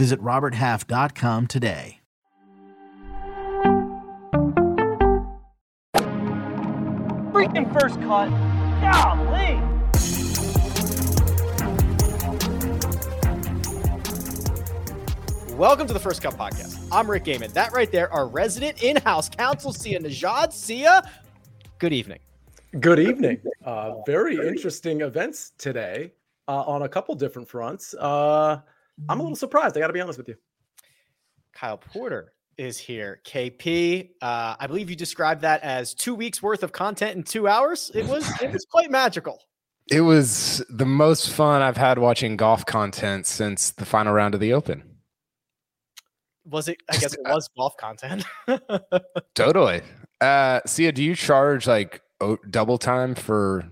Visit RobertHalf.com today. Freaking first cut. Golly. Welcome to the First Cut Podcast. I'm Rick Gehman. That right there, our resident in-house counsel, Sia Nejad. Sia, good evening. Good evening. Uh, very interesting events today uh, on a couple different fronts. Uh, I'm a little surprised. I got to be honest with you. Kyle Porter is here. KP, uh, I believe you described that as two weeks worth of content in two hours. It was it was quite magical. It was the most fun I've had watching golf content since the final round of the Open. Was it? I guess it was golf content. totally. Uh, Sia, do you charge like o- double time for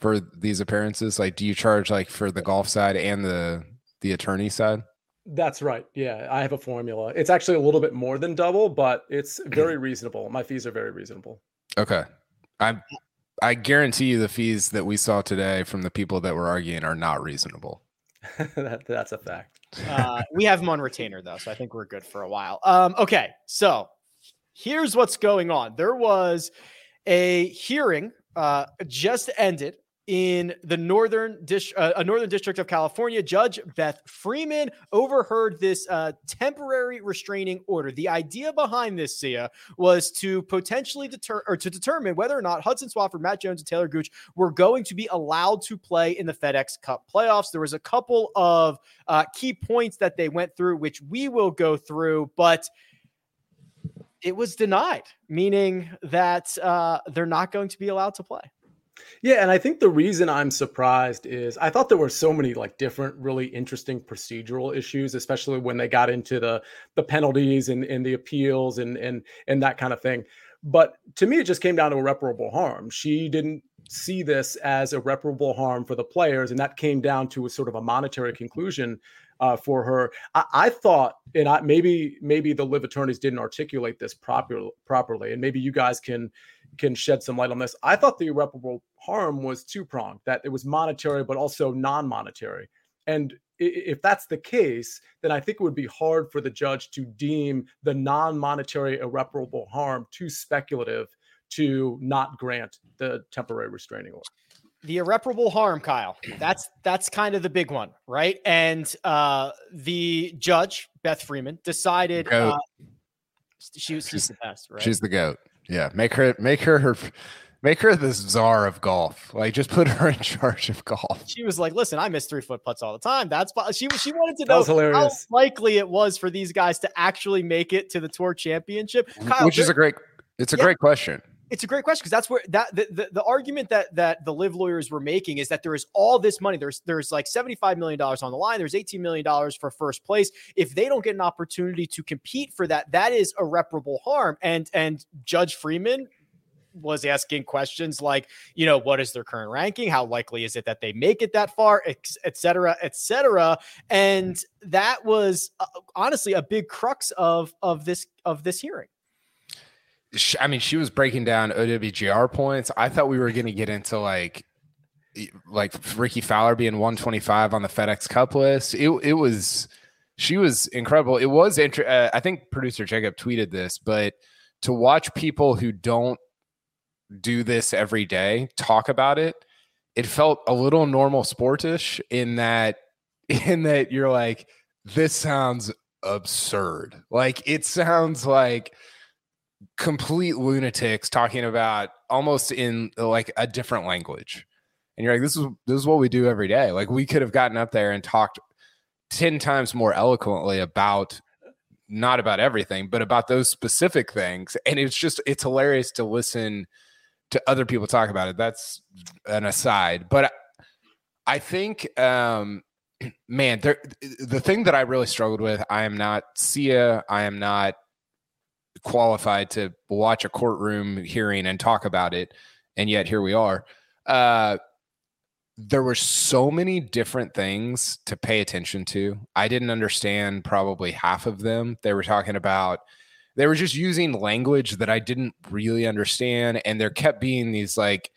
for these appearances? Like, do you charge like for the golf side and the the attorney side? That's right. Yeah, I have a formula. It's actually a little bit more than double, but it's very reasonable. My fees are very reasonable. Okay. I I guarantee you the fees that we saw today from the people that were arguing are not reasonable. that, that's a fact. Uh, we have them on retainer though, so I think we're good for a while. Um, okay, so here's what's going on. There was a hearing uh, just ended in the northern dis- uh, northern district of California, Judge Beth Freeman overheard this uh, temporary restraining order. The idea behind this, Sia, was to potentially deter or to determine whether or not Hudson Swafford, Matt Jones, and Taylor Gooch were going to be allowed to play in the FedEx Cup playoffs. There was a couple of uh, key points that they went through, which we will go through, but it was denied, meaning that uh, they're not going to be allowed to play. Yeah, and I think the reason I'm surprised is I thought there were so many like different, really interesting procedural issues, especially when they got into the the penalties and, and the appeals and and and that kind of thing. But to me, it just came down to irreparable harm. She didn't see this as irreparable harm for the players, and that came down to a sort of a monetary conclusion uh, for her. I, I, thought, and I, maybe maybe the LIV attorneys didn't articulate this proper, properly, and maybe you guys can can shed some light on this. I thought the irreparable harm was two pronged, that it was monetary, but also non monetary. And if that's the case, then I think it would be hard for the judge to deem the non monetary irreparable harm too speculative to not grant the temporary restraining order the irreparable harm kyle that's that's kind of the big one right and uh the judge beth freeman decided uh, she was she's the best right she's the goat yeah, make her make her her make her the czar of golf. Like just put her in charge of golf. She was like, "Listen, I miss three foot putts all the time." That's she she wanted to know how likely it was for these guys to actually make it to the tour championship. Kyle, Which is a great it's a yeah, great question. It's a great question because that's where that the, the, the argument that that the LIV lawyers were making is that there is all this money. There's there's like seventy five million dollars on the line. There's eighteen million dollars for first place. If they don't get an opportunity to compete for that, that is irreparable harm. And and Judge Freeman was asking questions like, you know, what is their current ranking? How likely is it that they make it that far, et cetera, et cetera. And that was uh, honestly a big crux of of this of this hearing. I mean, she was breaking down OWGR points. I thought we were going to get into like like Rickie Fowler being 125 on the FedEx Cup list. It it was she was incredible. It was inter- uh, I think producer Jacob tweeted this, but to watch people who don't do this every day talk about it, it felt a little normal sportish in that in that you're like this sounds absurd. Like it sounds like complete lunatics talking about almost in like a different language. And you're like this is this is what we do every day. Like we could have gotten up there and talked 10 times more eloquently about not about everything but about those specific things. And it's just it's hilarious to listen to other people talk about it. That's an aside. But i think um man there the thing that i really struggled with i am not sia. I am not qualified to watch a courtroom hearing and talk about it and yet here we are uh there were so many different things to pay attention to. I didn't understand probably half of them. They were talking about they were just using language that I didn't really understand and there kept being these like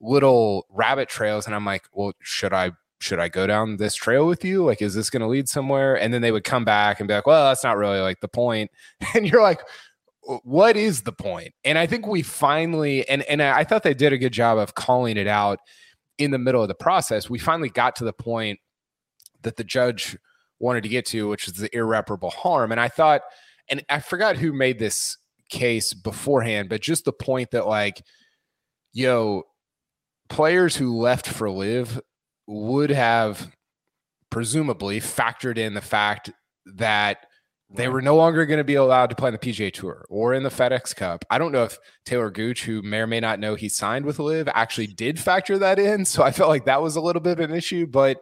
little rabbit trails and I'm like, "Well, should I should I go down this trail with you? Like is this going to lead somewhere?" And then they would come back and be like, "Well, that's not really like the point." And you're like, what is the point? And I think we finally and and I thought they did a good job of calling it out in the middle of the process, we finally got to the point that the judge wanted to get to, which is the irreparable harm. And I thought, and I forgot who made this case beforehand, but just the point that, like, yo, players who left for LIV would have presumably factored in the fact that they were no longer going to be allowed to play in the PGA Tour or in the FedEx Cup. I don't know if Taylor Gooch, who may or may not know he signed with LIV, actually did factor that in. So I felt like that was a little bit of an issue, but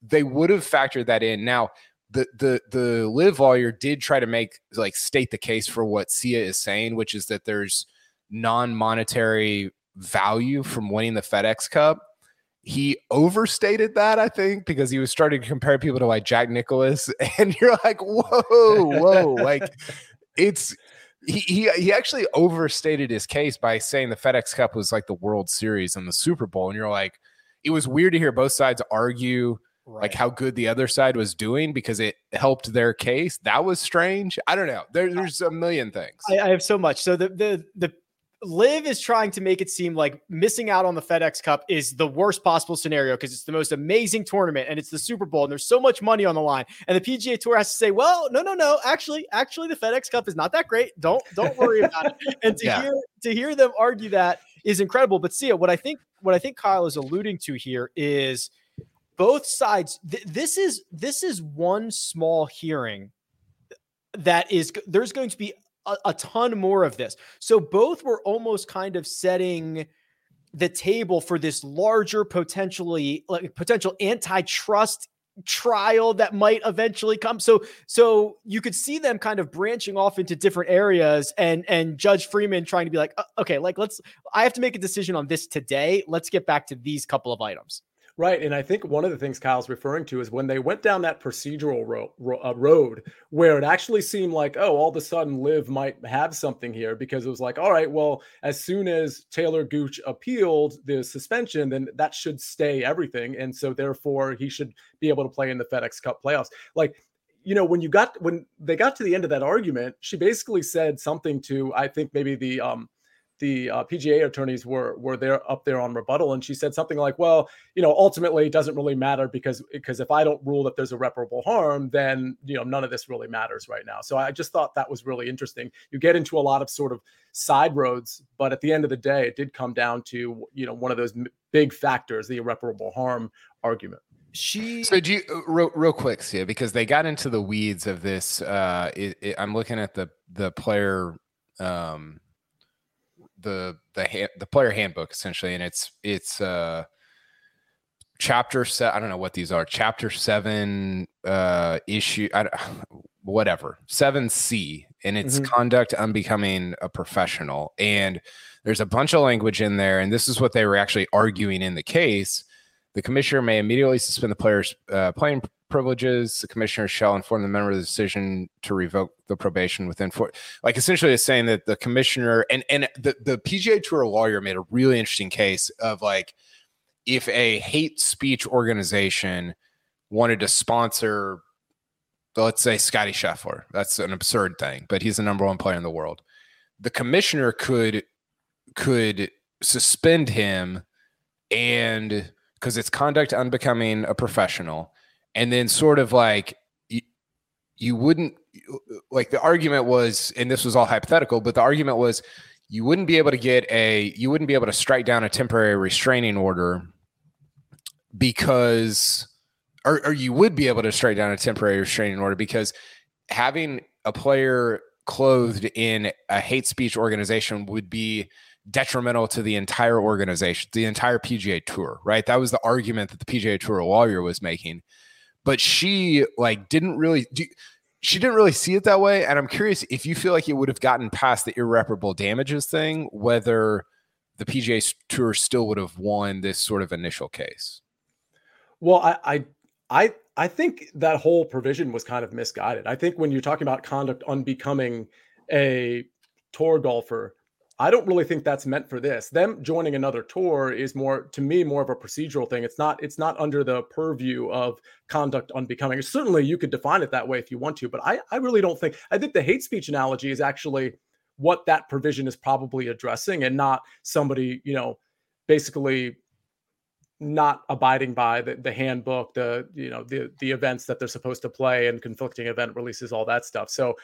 they would have factored that in. Now, the the the LIV lawyer did try to make like state the case for what Sia is saying, which is that there's non-monetary value from winning the FedEx Cup he overstated that, I think, because he was starting to compare people to like Jack Nicklaus, and you're like, whoa, whoa, like it's he, he he actually overstated his case by saying the FedEx Cup was like the World Series and the Super Bowl, and you're like, it was weird to hear both sides argue right. like how good the other side was doing because it helped their case. That was strange. I don't know. There, there's a million things. I, I have so much. So the the the LIV is trying to make it seem like missing out on the FedEx Cup is the worst possible scenario because it's the most amazing tournament and it's the Super Bowl and there's so much money on the line. And the PGA Tour has to say, "Well, no, no, no. Actually, actually, the FedEx Cup is not that great. Don't don't worry about it." And to yeah. hear to hear them argue that is incredible. But see, what I think what I think Kyle is alluding to here is both sides. Th- this is this is one small hearing that is there's going to be a, a ton more of this. So both were almost kind of setting the table for this larger potentially like potential antitrust trial that might eventually come. So so you could see them kind of branching off into different areas and and judge freeman trying to be like uh, okay like let's i have to make a decision on this today. Let's get back to these couple of items Right. And I think one of the things Kyle's referring to is when they went down that procedural ro- ro- uh, road where it actually seemed like, oh, all of a sudden LIV might have something here because it was like, all right, well, as soon as Taylor Gooch appealed the suspension, then that should stay everything. And so therefore he should be able to play in the FedEx Cup playoffs. Like, you know, when you got when they got to the end of that argument, she basically said something to, I think maybe the um the uh, PGA attorneys were were there up there on rebuttal, and she said something like, "Well, you know, ultimately it doesn't really matter because because if I don't rule that there's irreparable harm, then you know none of this really matters right now." So I just thought that was really interesting. You get into a lot of sort of side roads, but at the end of the day, it did come down to you know one of those big factors, the irreparable harm argument she so do you uh, real, real quick see because they got into the weeds of this uh it, it, i'm looking at the the player um the the the player handbook essentially, and it's it's uh chapter set. I don't know what these are. Chapter seven uh issue. I whatever seven C and it's mm-hmm. conduct unbecoming a professional. And there's a bunch of language in there, and this is what they were actually arguing in the case. The commissioner may immediately suspend the player's uh, playing privileges. The commissioner shall inform the member of the decision to revoke the probation within four. Like essentially, it's saying that the commissioner and and the the PGA Tour lawyer made a really interesting case of like if a hate speech organization wanted to sponsor, let's say Scotty Scheffler, that's an absurd thing, but he's the number one player in the world. The commissioner could could suspend him and because it's conduct unbecoming a professional and then sort of like you, you wouldn't like the argument was and this was all hypothetical but the argument was you wouldn't be able to get a you wouldn't be able to strike down a temporary restraining order because or, or you would be able to strike down a temporary restraining order because having a player clothed in a hate speech organization would be detrimental to the entire organization, the entire PGA Tour, right? That was the argument that the PGA Tour lawyer was making. But she like didn't really do, she didn't really see it that way. And I'm curious if you feel like it would have gotten past the irreparable damages thing, whether the PGA Tour still would have won this sort of initial case. Well, I, I, I, I think that whole provision was kind of misguided. I think when you're talking about conduct unbecoming a tour golfer, I don't really think that's meant for this. Them joining another tour is more to me more of a procedural thing. It's not it's not under the purview of conduct unbecoming. Certainly you could define it that way if you want to, but I I really don't think I think the hate speech analogy is actually what that provision is probably addressing and not somebody, you know, basically not abiding by the, the handbook, the you know the the events that they're supposed to play and conflicting event releases, all that stuff. So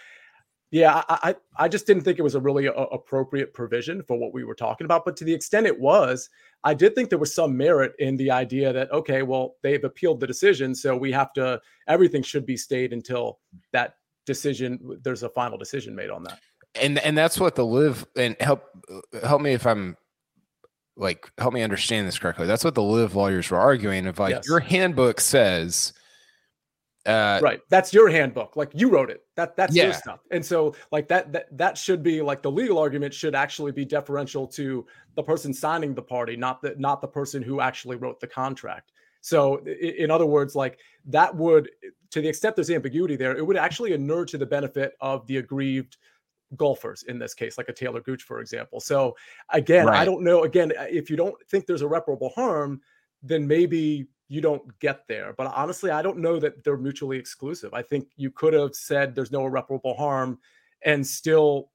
yeah, I, I, just didn't think it was a really a, appropriate provision for what we were talking about. But to the extent it was, I did think there was some merit in the idea that okay, well, they've appealed the decision, so we have to everything should be stayed until that decision. There's a final decision made on that. And and that's what the LIV and help help me if I'm like help me understand this correctly. That's what the LIV lawyers were arguing. Of like yes. your handbook says uh, right. That's your handbook. Like you wrote it. That that's yeah. your stuff. And so like that that that should be like the legal argument should actually be deferential to the person signing the party, not the not the person who actually wrote the contract. So in other words, like that would to the extent there's ambiguity there, it would actually inure to the benefit of the aggrieved golfers in this case, like a Taylor Gooch, for example. So again, right. I don't know. Again, if you don't think there's irreparable harm, then maybe you don't get there. But honestly, I don't know that they're mutually exclusive. I think you could have said there's no irreparable harm and still,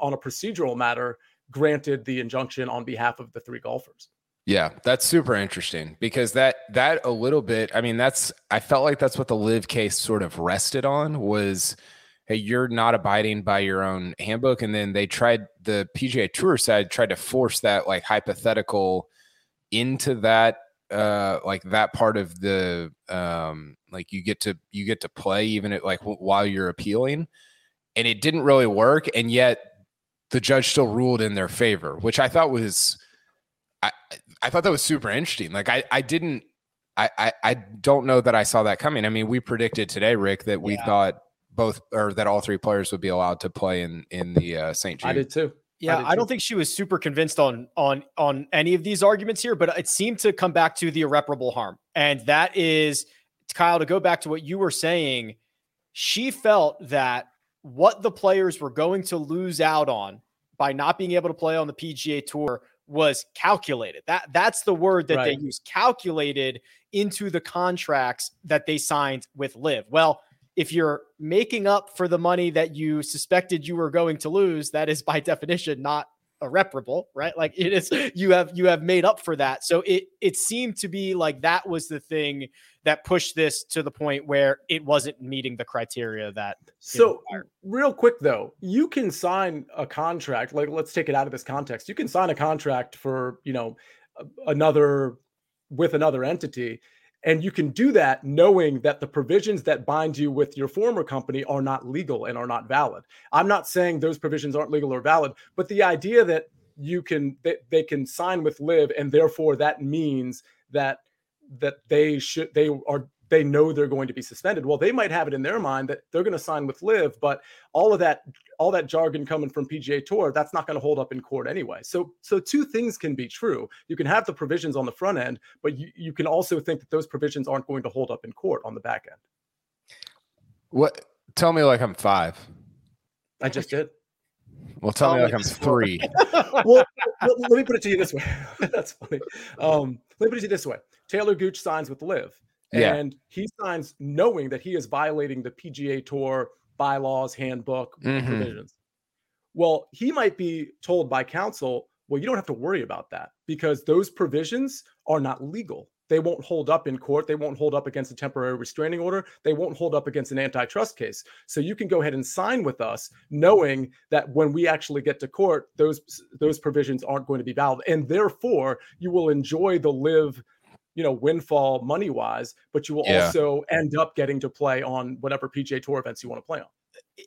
on a procedural matter, granted the injunction on behalf of the three golfers. Yeah, that's super interesting because that that a little bit, I mean, that's I felt like that's what the LIV case sort of rested on was hey, you're not abiding by your own handbook. And then they tried the PGA Tour side tried to force that like hypothetical into that uh like that part of the um like you get to you get to play even at like w- while you're appealing and it didn't really work and yet the judge still ruled in their favor which i thought was i i thought that was super interesting like i i didn't i i, I don't know that i saw that coming i mean we predicted today rick that we yeah. thought both or that all three players would be allowed to play in in the uh, st jude i did too yeah, I, don't think she was super convinced on on on any of these arguments here, but it seemed to come back to the irreparable harm. And that is Kyle to go back to what you were saying, she felt that what the players were going to lose out on by not being able to play on the PGA Tour was calculated. That that's the word that right. they use, calculated into the contracts that they signed with LIV. Well, if you're making up for the money that you suspected you were going to lose, that is by definition not irreparable, right? Like it is you have you have made up for that. So it it seemed to be like that was the thing that pushed this to the point where it wasn't meeting the criteria that So real quick though, you can sign a contract like let's take it out of this context. You can sign a contract for, you know, another with another entity and you can do that knowing that the provisions that bind you with your former company are not legal and are not valid. I'm not saying those provisions aren't legal or valid, but the idea that you can that they can sign with LIV and therefore that means that that they should they are they know they're going to be suspended. Well, they might have it in their mind that they're going to sign with LIV, but all of that all that jargon coming from PGA Tour, that's not going to hold up in court anyway. So so two things can be true. You can have the provisions on the front end, but you, you can also think that those provisions aren't going to hold up in court on the back end. What tell me like I'm 5. I just did. Well, tell oh, me like I'm three. well, let me put it to you this way. That's funny. Um, let me put it to you this way. Taylor Gooch signs with LIV. Yeah. And he signs knowing that he is violating the PGA Tour bylaws, handbook, mm-hmm. provisions. Well, he might be told by counsel, well, you don't have to worry about that because those provisions are not legal. They won't hold up in court. They won't hold up against a temporary restraining order. They won't hold up against an antitrust case. So you can go ahead and sign with us, knowing that when we actually get to court, those those provisions aren't going to be valid, and therefore you will enjoy the LIV you know, windfall money wise, but you will yeah. also end up getting to play on whatever PGA Tour events you want to play on.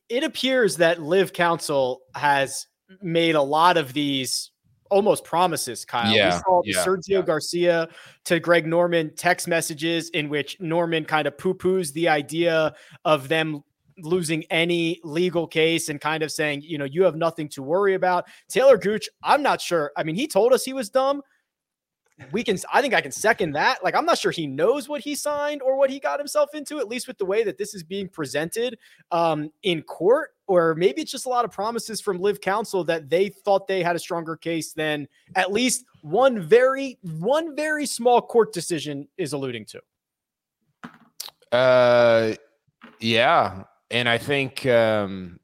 It appears that LIV Counsel has made a lot of these almost promises, Kyle. Yeah, we saw yeah, Sergio yeah. Garcia to Greg Norman text messages in which Norman kind of poo poos the idea of them losing any legal case and kind of saying, you know, you have nothing to worry about. Taylor Gooch, I'm not sure. I mean, he told us he was dumb, we can i think i can second that. Like i'm not sure he knows what he signed or what he got himself into at least with the way that this is being presented um, in court or maybe it's just a lot of promises from LIV counsel that they thought they had a stronger case than at least one very one very small court decision is alluding to. Uh yeah. And i think um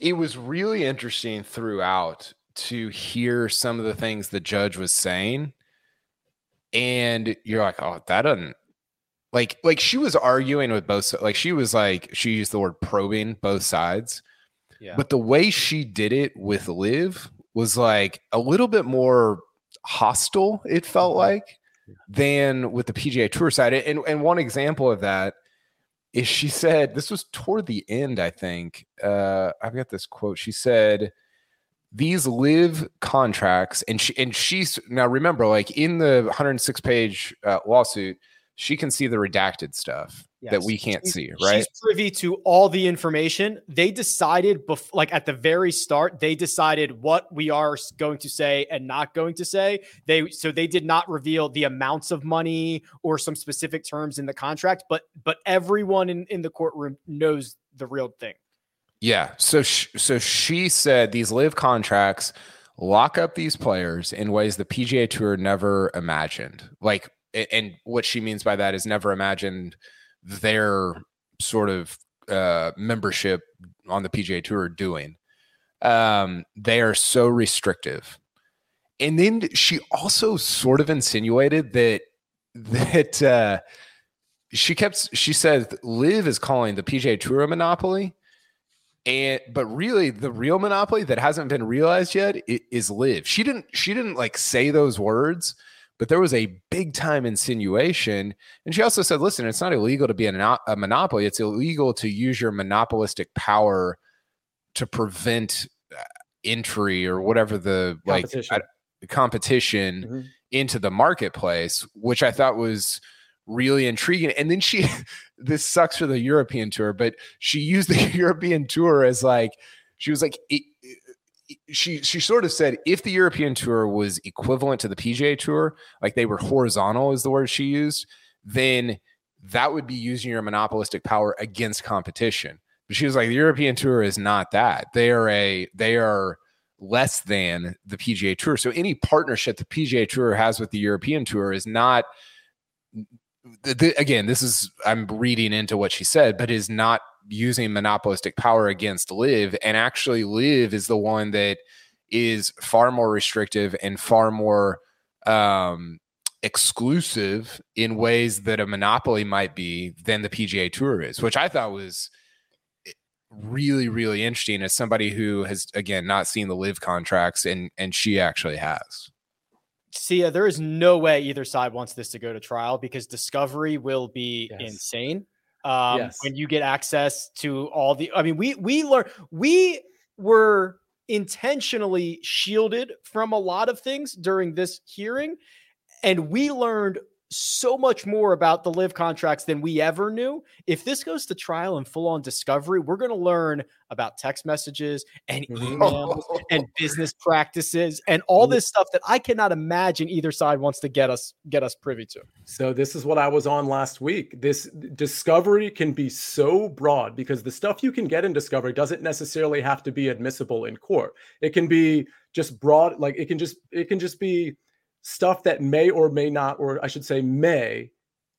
it was really interesting throughout to hear some of the things the judge was saying and you're like oh that doesn't like like she was arguing with both like she was like she used the word probing both sides yeah. but the way she did it with LIV was like a little bit more hostile it felt mm-hmm. like than with the pga tour side and, and one example of that is she said this was toward the end i think uh i've got this quote she said these LIV contracts and she and she's now remember like in the 106 page uh, lawsuit she can see the redacted stuff yes. that we can't she's, see right? she's privy to all the information. They decided bef- like at the very start they decided what we are going to say and not going to say. They so they did not reveal the amounts of money or some specific terms in the contract but but everyone in in the courtroom knows the real thing yeah. So sh- so she said these LIV contracts lock up these players in ways the PGA Tour never imagined. Like, and what she means by that is never imagined their sort of uh, membership on the PGA Tour doing. Um, they are so restrictive. And then she also sort of insinuated that that uh, she kept she said LIV is calling the PGA Tour a monopoly and but really the real monopoly that hasn't been realized yet is LIV she didn't she didn't like say those words but there was a big time insinuation and she also said listen it's not illegal to be a, a monopoly it's illegal to use your monopolistic power to prevent uh, entry or whatever the competition. like competition mm-hmm. into the marketplace which i thought was really intriguing. And then she, this sucks for the European tour, but she used the European tour as like, she was like, it, she she sort of said if the European tour was equivalent to the PGA tour, like they were horizontal is the word she used, then that would be using your monopolistic power against competition. But she was like, the European tour is not that. They are a they are less than the PGA tour. So any partnership the PGA tour has with the European tour is not the, again, this is I'm reading into what she said, but is not using monopolistic power against LIV, and actually LIV is the one that is far more restrictive and far more um, exclusive in ways that a monopoly might be than the PGA Tour is, which I thought was eh, really really interesting as somebody who has again not seen the LIV contracts and and she actually has See, there is no way either side wants this to go to trial because discovery will be yes. insane. Um, yes. When you get access to all the, I mean, we we learn we were intentionally shielded from a lot of things during this hearing, and we learned so much more about the LIV contracts than we ever knew. If this goes to trial and full on discovery, we're going to learn about text messages and emails and business practices and all Mhm. this stuff that I cannot imagine either side wants to get us get us privy to. So this is what I was on last week. This discovery can be so broad because the stuff you can get in discovery doesn't necessarily have to be admissible in court. It can be just broad like it can just it can just be stuff that may or may not or I should say may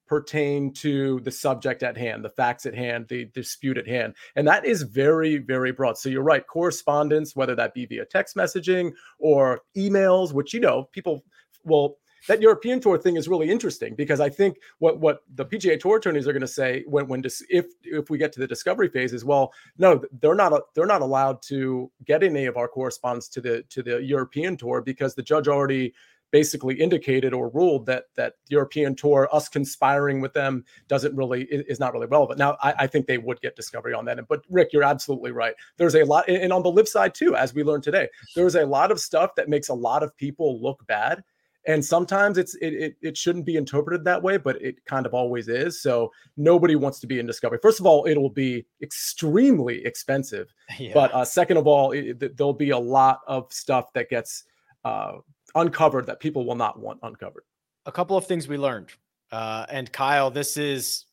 pertain to the subject at hand, the facts at hand, the dispute at hand. And that is very, very broad. So you're right, correspondence, whether that be via text messaging or emails, which you know, people will that European tour thing is really interesting because I think what what the PGA Tour attorneys are going to say when when dis, if if we get to the discovery phase is well, no, they're not they're not allowed to get any of our correspondence to the to the European tour because the judge already basically indicated or ruled that that the European tour, us conspiring with them, doesn't really is not really relevant. Now, I, I think they would get discovery on that. But Rick, you're absolutely right. There's a lot, and on the LIV side too, as we learned today, there's a lot of stuff that makes a lot of people look bad. And sometimes it's it, it it shouldn't be interpreted that way, but it kind of always is. So nobody wants to be in discovery. First of all, it will be extremely expensive. Yeah. But uh, second of all, it, there'll be a lot of stuff that gets uh, uncovered that people will not want uncovered. a couple of things we learned. Uh, and Kyle, this is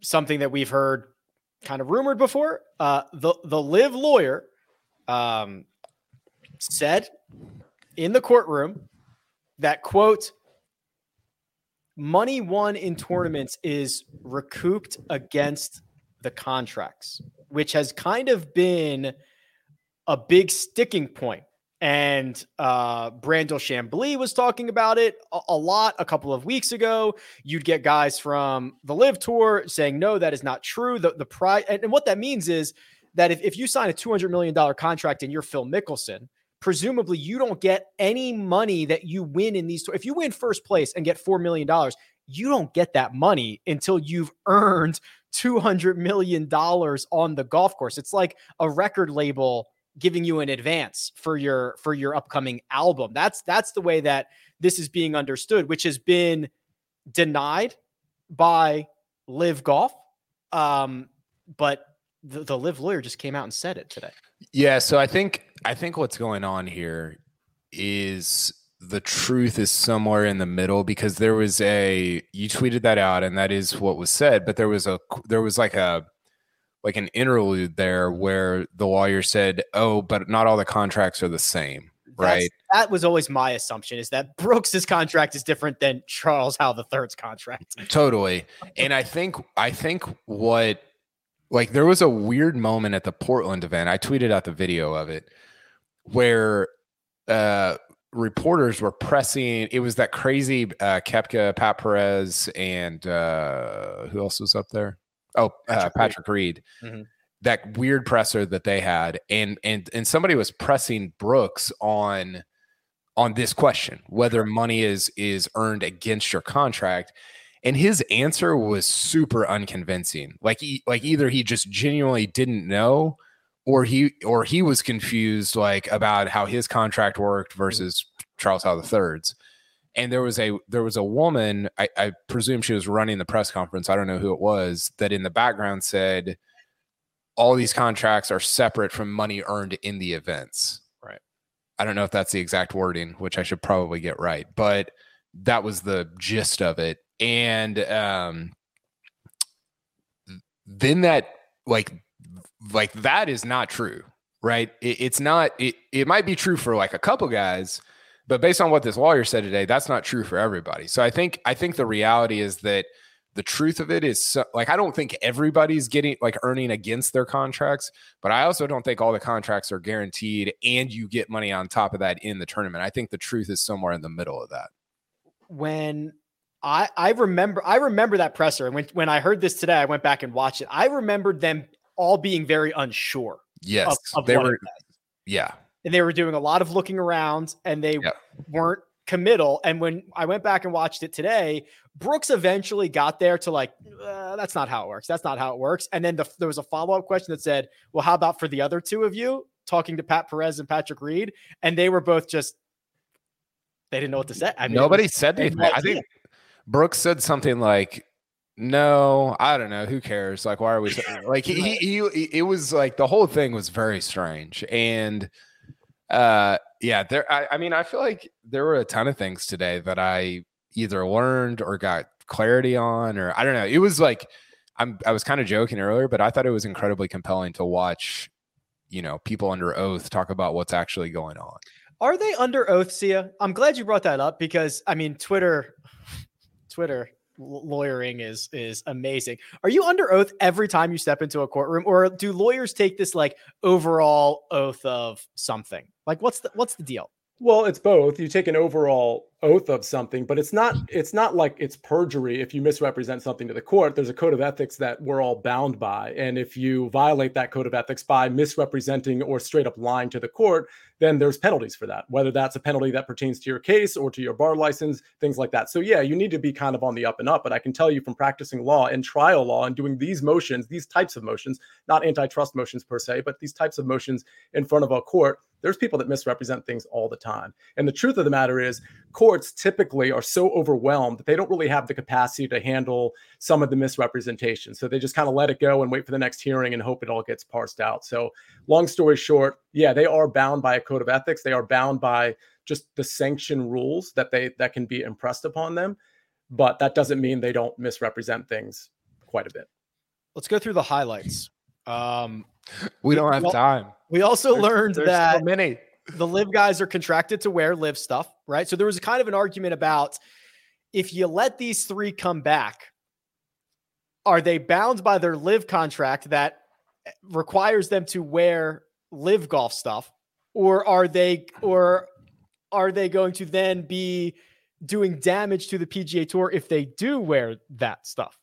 something that we've heard kind of rumored before. Uh, the the LIV lawyer um, said in the courtroom that quote money won in tournaments is recouped against the contracts, which has kind of been a big sticking point and uh, Brandel Chamblee was talking about it a, a, lot a couple of weeks ago. You'd get guys from the LIV Tour saying, no, that is not true. The, the price, and, and what that means is that if, if you sign a $200 million contract and you're Phil Mickelson, presumably you don't get any money that you win in these. Tour- if you win first place and get $4 million, you don't get that money until you've earned $200 million on the golf course. It's like a record label giving you an advance for your for your upcoming album. That's that's the way that this is being understood, which has been denied by LIV Golf. Um, but the, the LIV lawyer just came out and said it today. Yeah, so I think I think what's going on here is the truth is somewhere in the middle because there was a you tweeted that out and that is what was said, but there was a there was like a like an interlude there where the lawyer said, "Oh, but not all the contracts are the same." Right. That's, that was always my assumption is that Brooks's contract is different than Charles Howell III's contract. Totally. And I think I think what like there was a weird moment at the Portland event. I tweeted out the video of it where uh reporters were pressing it was that crazy uh Koepka, Pat Perez and uh who else was up there? Oh, Patrick, uh, Patrick Reed. Reed. Mm-hmm. That weird presser that they had, and and and somebody was pressing Brooks on on this question whether money is is earned against your contract, and his answer was super unconvincing. Like he, like either he just genuinely didn't know, or he or he was confused like about how his contract worked versus Charles Howell III's and there was a there was a woman I, I, presume she was running the press conference i don't know who it was that in the background said all these contracts are separate from money earned in the events. Right. I don't know if that's the exact wording which i should probably get right but that was the gist of it. And um then that like like that is not true right? It, it's not it, it might be true for like a couple guys but based on what this lawyer said today, that's not true for everybody. So I think I think the reality is that the truth of it is so, like I don't think everybody's getting like earning against their contracts, but I also don't think all the contracts are guaranteed and you get money on top of that in the tournament. I think the truth is somewhere in the middle of that. When I I remember I remember that presser and when when I heard this today, I went back and watched it. I remembered them all being very unsure. Yes, of, of they were. Yeah, and they were doing a lot of looking around and they weren't committal. And when I went back and watched it today, Brooks eventually got there to like, uh, that's not how it works. That's not how it works. And then the, there was a follow up question that said, well, how about for the other two of you talking to Pat Perez and Patrick Reed? And they were both just, they didn't know what to say. I mean, Nobody was, said anything. I think Brooks said something like, "No, I don't know. Who cares? Like, why are we so, like?" He, he, he, it was like the whole thing was very strange, and uh, yeah, there. I, I mean, I feel like there were a ton of things today that I either learned or got clarity on, or I don't know. It was like I'm. I was kind of joking earlier, but I thought it was incredibly compelling to watch. You know, people under oath talk about what's actually going on. Are they under oath, Sia? I'm glad you brought that up because I mean, Twitter, Twitter lawyering is is amazing. Are you under oath every time you step into a courtroom, or do lawyers take this like overall oath of something? Like, what's the what's the deal? Well, it's both. You take an overall oath of something, but it's not mm. it's not like it's perjury if you misrepresent something to the court. There's a code of ethics that we're all bound by, and if you violate that code of ethics by misrepresenting or straight up lying to the court, then there's penalties for that. Whether that's a penalty that pertains to your case or to your bar license, things like that. So yeah, you need to be kind of on the up and up, but I can tell you from practicing law and trial law and doing these motions, these types of motions, not antitrust motions per se, but these types of motions in front of a court there's people that misrepresent things all the time. And the truth of the matter is, courts typically are so overwhelmed that they don't really have the capacity to handle some of the misrepresentation. So they just kind of let it go and wait for the next hearing and hope it all gets parsed out. So, long story short, yeah, they are bound by a code of ethics. They are bound by just the sanction rules that they that can be impressed upon them. But that doesn't mean they don't misrepresent things quite a bit. Let's go through the highlights. Um, we don't have time. We also there's, learned there's that so many. The LIV guys are contracted to wear LIV stuff, right? So there was a kind of an argument about if you let these three come back, are they bound by their LIV contract that requires them to wear LIV golf stuff, or are they or are they going to then be doing damage to the PGA Tour if they do wear that stuff?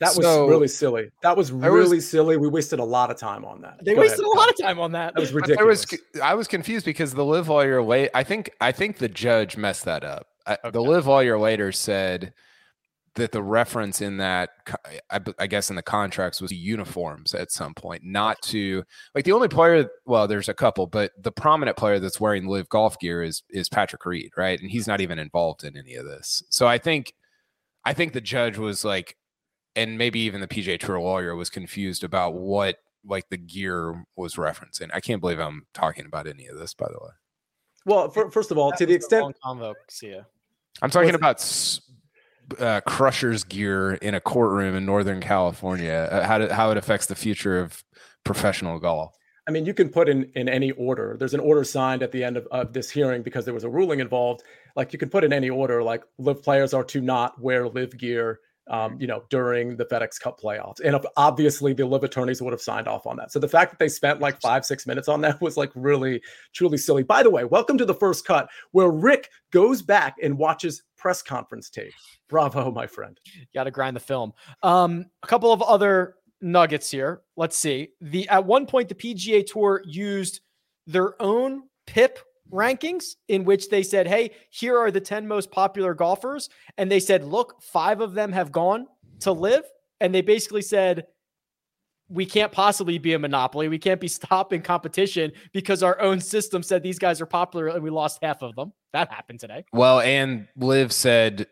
That was so, really silly. That was really was, silly. We wasted a lot of time on that. They Go wasted ahead. a lot of time on that. That was ridiculous. I was I was confused because the LIV lawyer late. I think I think the judge messed that up. Okay. The LIV lawyer later said that the reference in that I, I, guess in the contracts was uniforms at some point, not to like the only player. Well, there's a couple, but the prominent player that's wearing LIV golf gear is is Patrick Reed, right? And he's not even involved in any of this. So I think I think the judge was like and maybe even the PGA Tour lawyer was confused about what like the gear was referencing. I can't believe I'm talking about any of this, by the way. Well, for, first of all, that to the extent convo, I'm talking about uh, Crusher's gear in a courtroom in Northern California. Uh, how to, how it affects the future of professional golf. I mean, you can put in in any order. There's an order signed at the end of, of this hearing because there was a ruling involved. Like you can put in any order, like LIV players are to not wear LIV gear um, you know, during the FedEx Cup playoffs. And obviously, the LIV attorneys would have signed off on that. So the fact that they spent like five, six minutes on that was like really, truly silly. By the way, welcome to the first cut where Rick goes back and watches press conference tape. Bravo, my friend. Got to grind the film. Um, a couple of other nuggets here. Let's see. The at one point, the PGA Tour used their own PIP rankings in which they said, Hey, here are the 10 most popular golfers. And they said, Look, five of them have gone to LIV. And they basically said, we can't possibly be a monopoly. We can't be stopping competition because our own system said these guys are popular and we lost half of them. That happened today. Well, and LIV said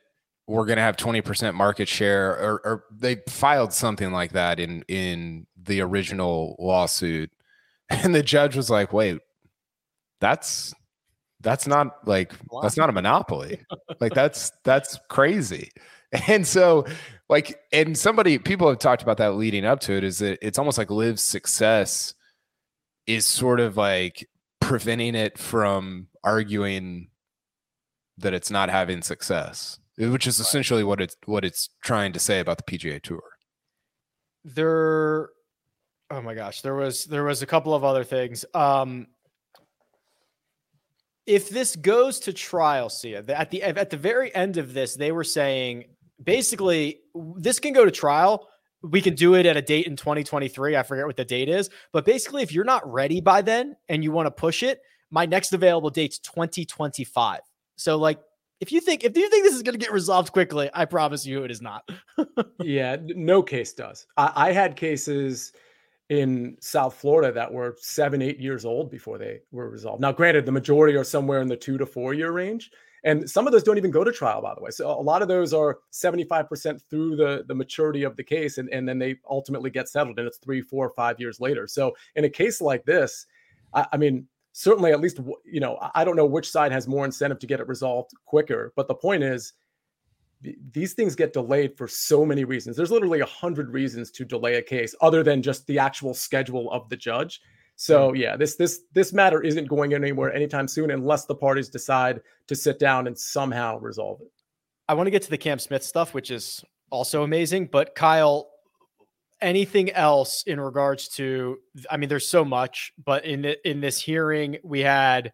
we're going to have 20% market share or, or, they filed something like that in in the original lawsuit. And the judge was like, "Wait, that's that's not like that's not a monopoly. Like that's that's crazy. And so like and somebody people have talked about that leading up to it is that it's almost like LIV's success is sort of like preventing it from arguing that it's not having success which is essentially what it's what it's trying to say about the PGA tour. There oh my gosh there was there was a couple of other things. Um if this goes to trial, Sia, at the at the very end of this, they were saying basically this can go to trial. We can do it at a date in 2023. I forget what the date is, but basically, if you're not ready by then and you want to push it, my next available date's 2025. So, like, if you think if you think this is going to get resolved quickly, I promise you it is not. yeah, no case does. I, I had cases in South Florida that were seven, eight years old before they were resolved. Now, granted, the majority are somewhere in the two to four year range. And some of those don't even go to trial, by the way. So a lot of those are 75% through the, the maturity of the case, and, and then they ultimately get settled, and it's three, four, five years later. So in a case like this, I, I mean, certainly at least you know i don't know which side has more incentive to get it resolved quicker but the point is these things get delayed for so many reasons. There's literally a hundred reasons to delay a case other than just the actual schedule of the judge. So mm-hmm. yeah this this this matter isn't going anywhere anytime soon unless the parties decide to sit down and somehow resolve it. I want to get to the cam smith stuff which is also amazing but kyle anything else in regards to i mean there's so much but in in this hearing we had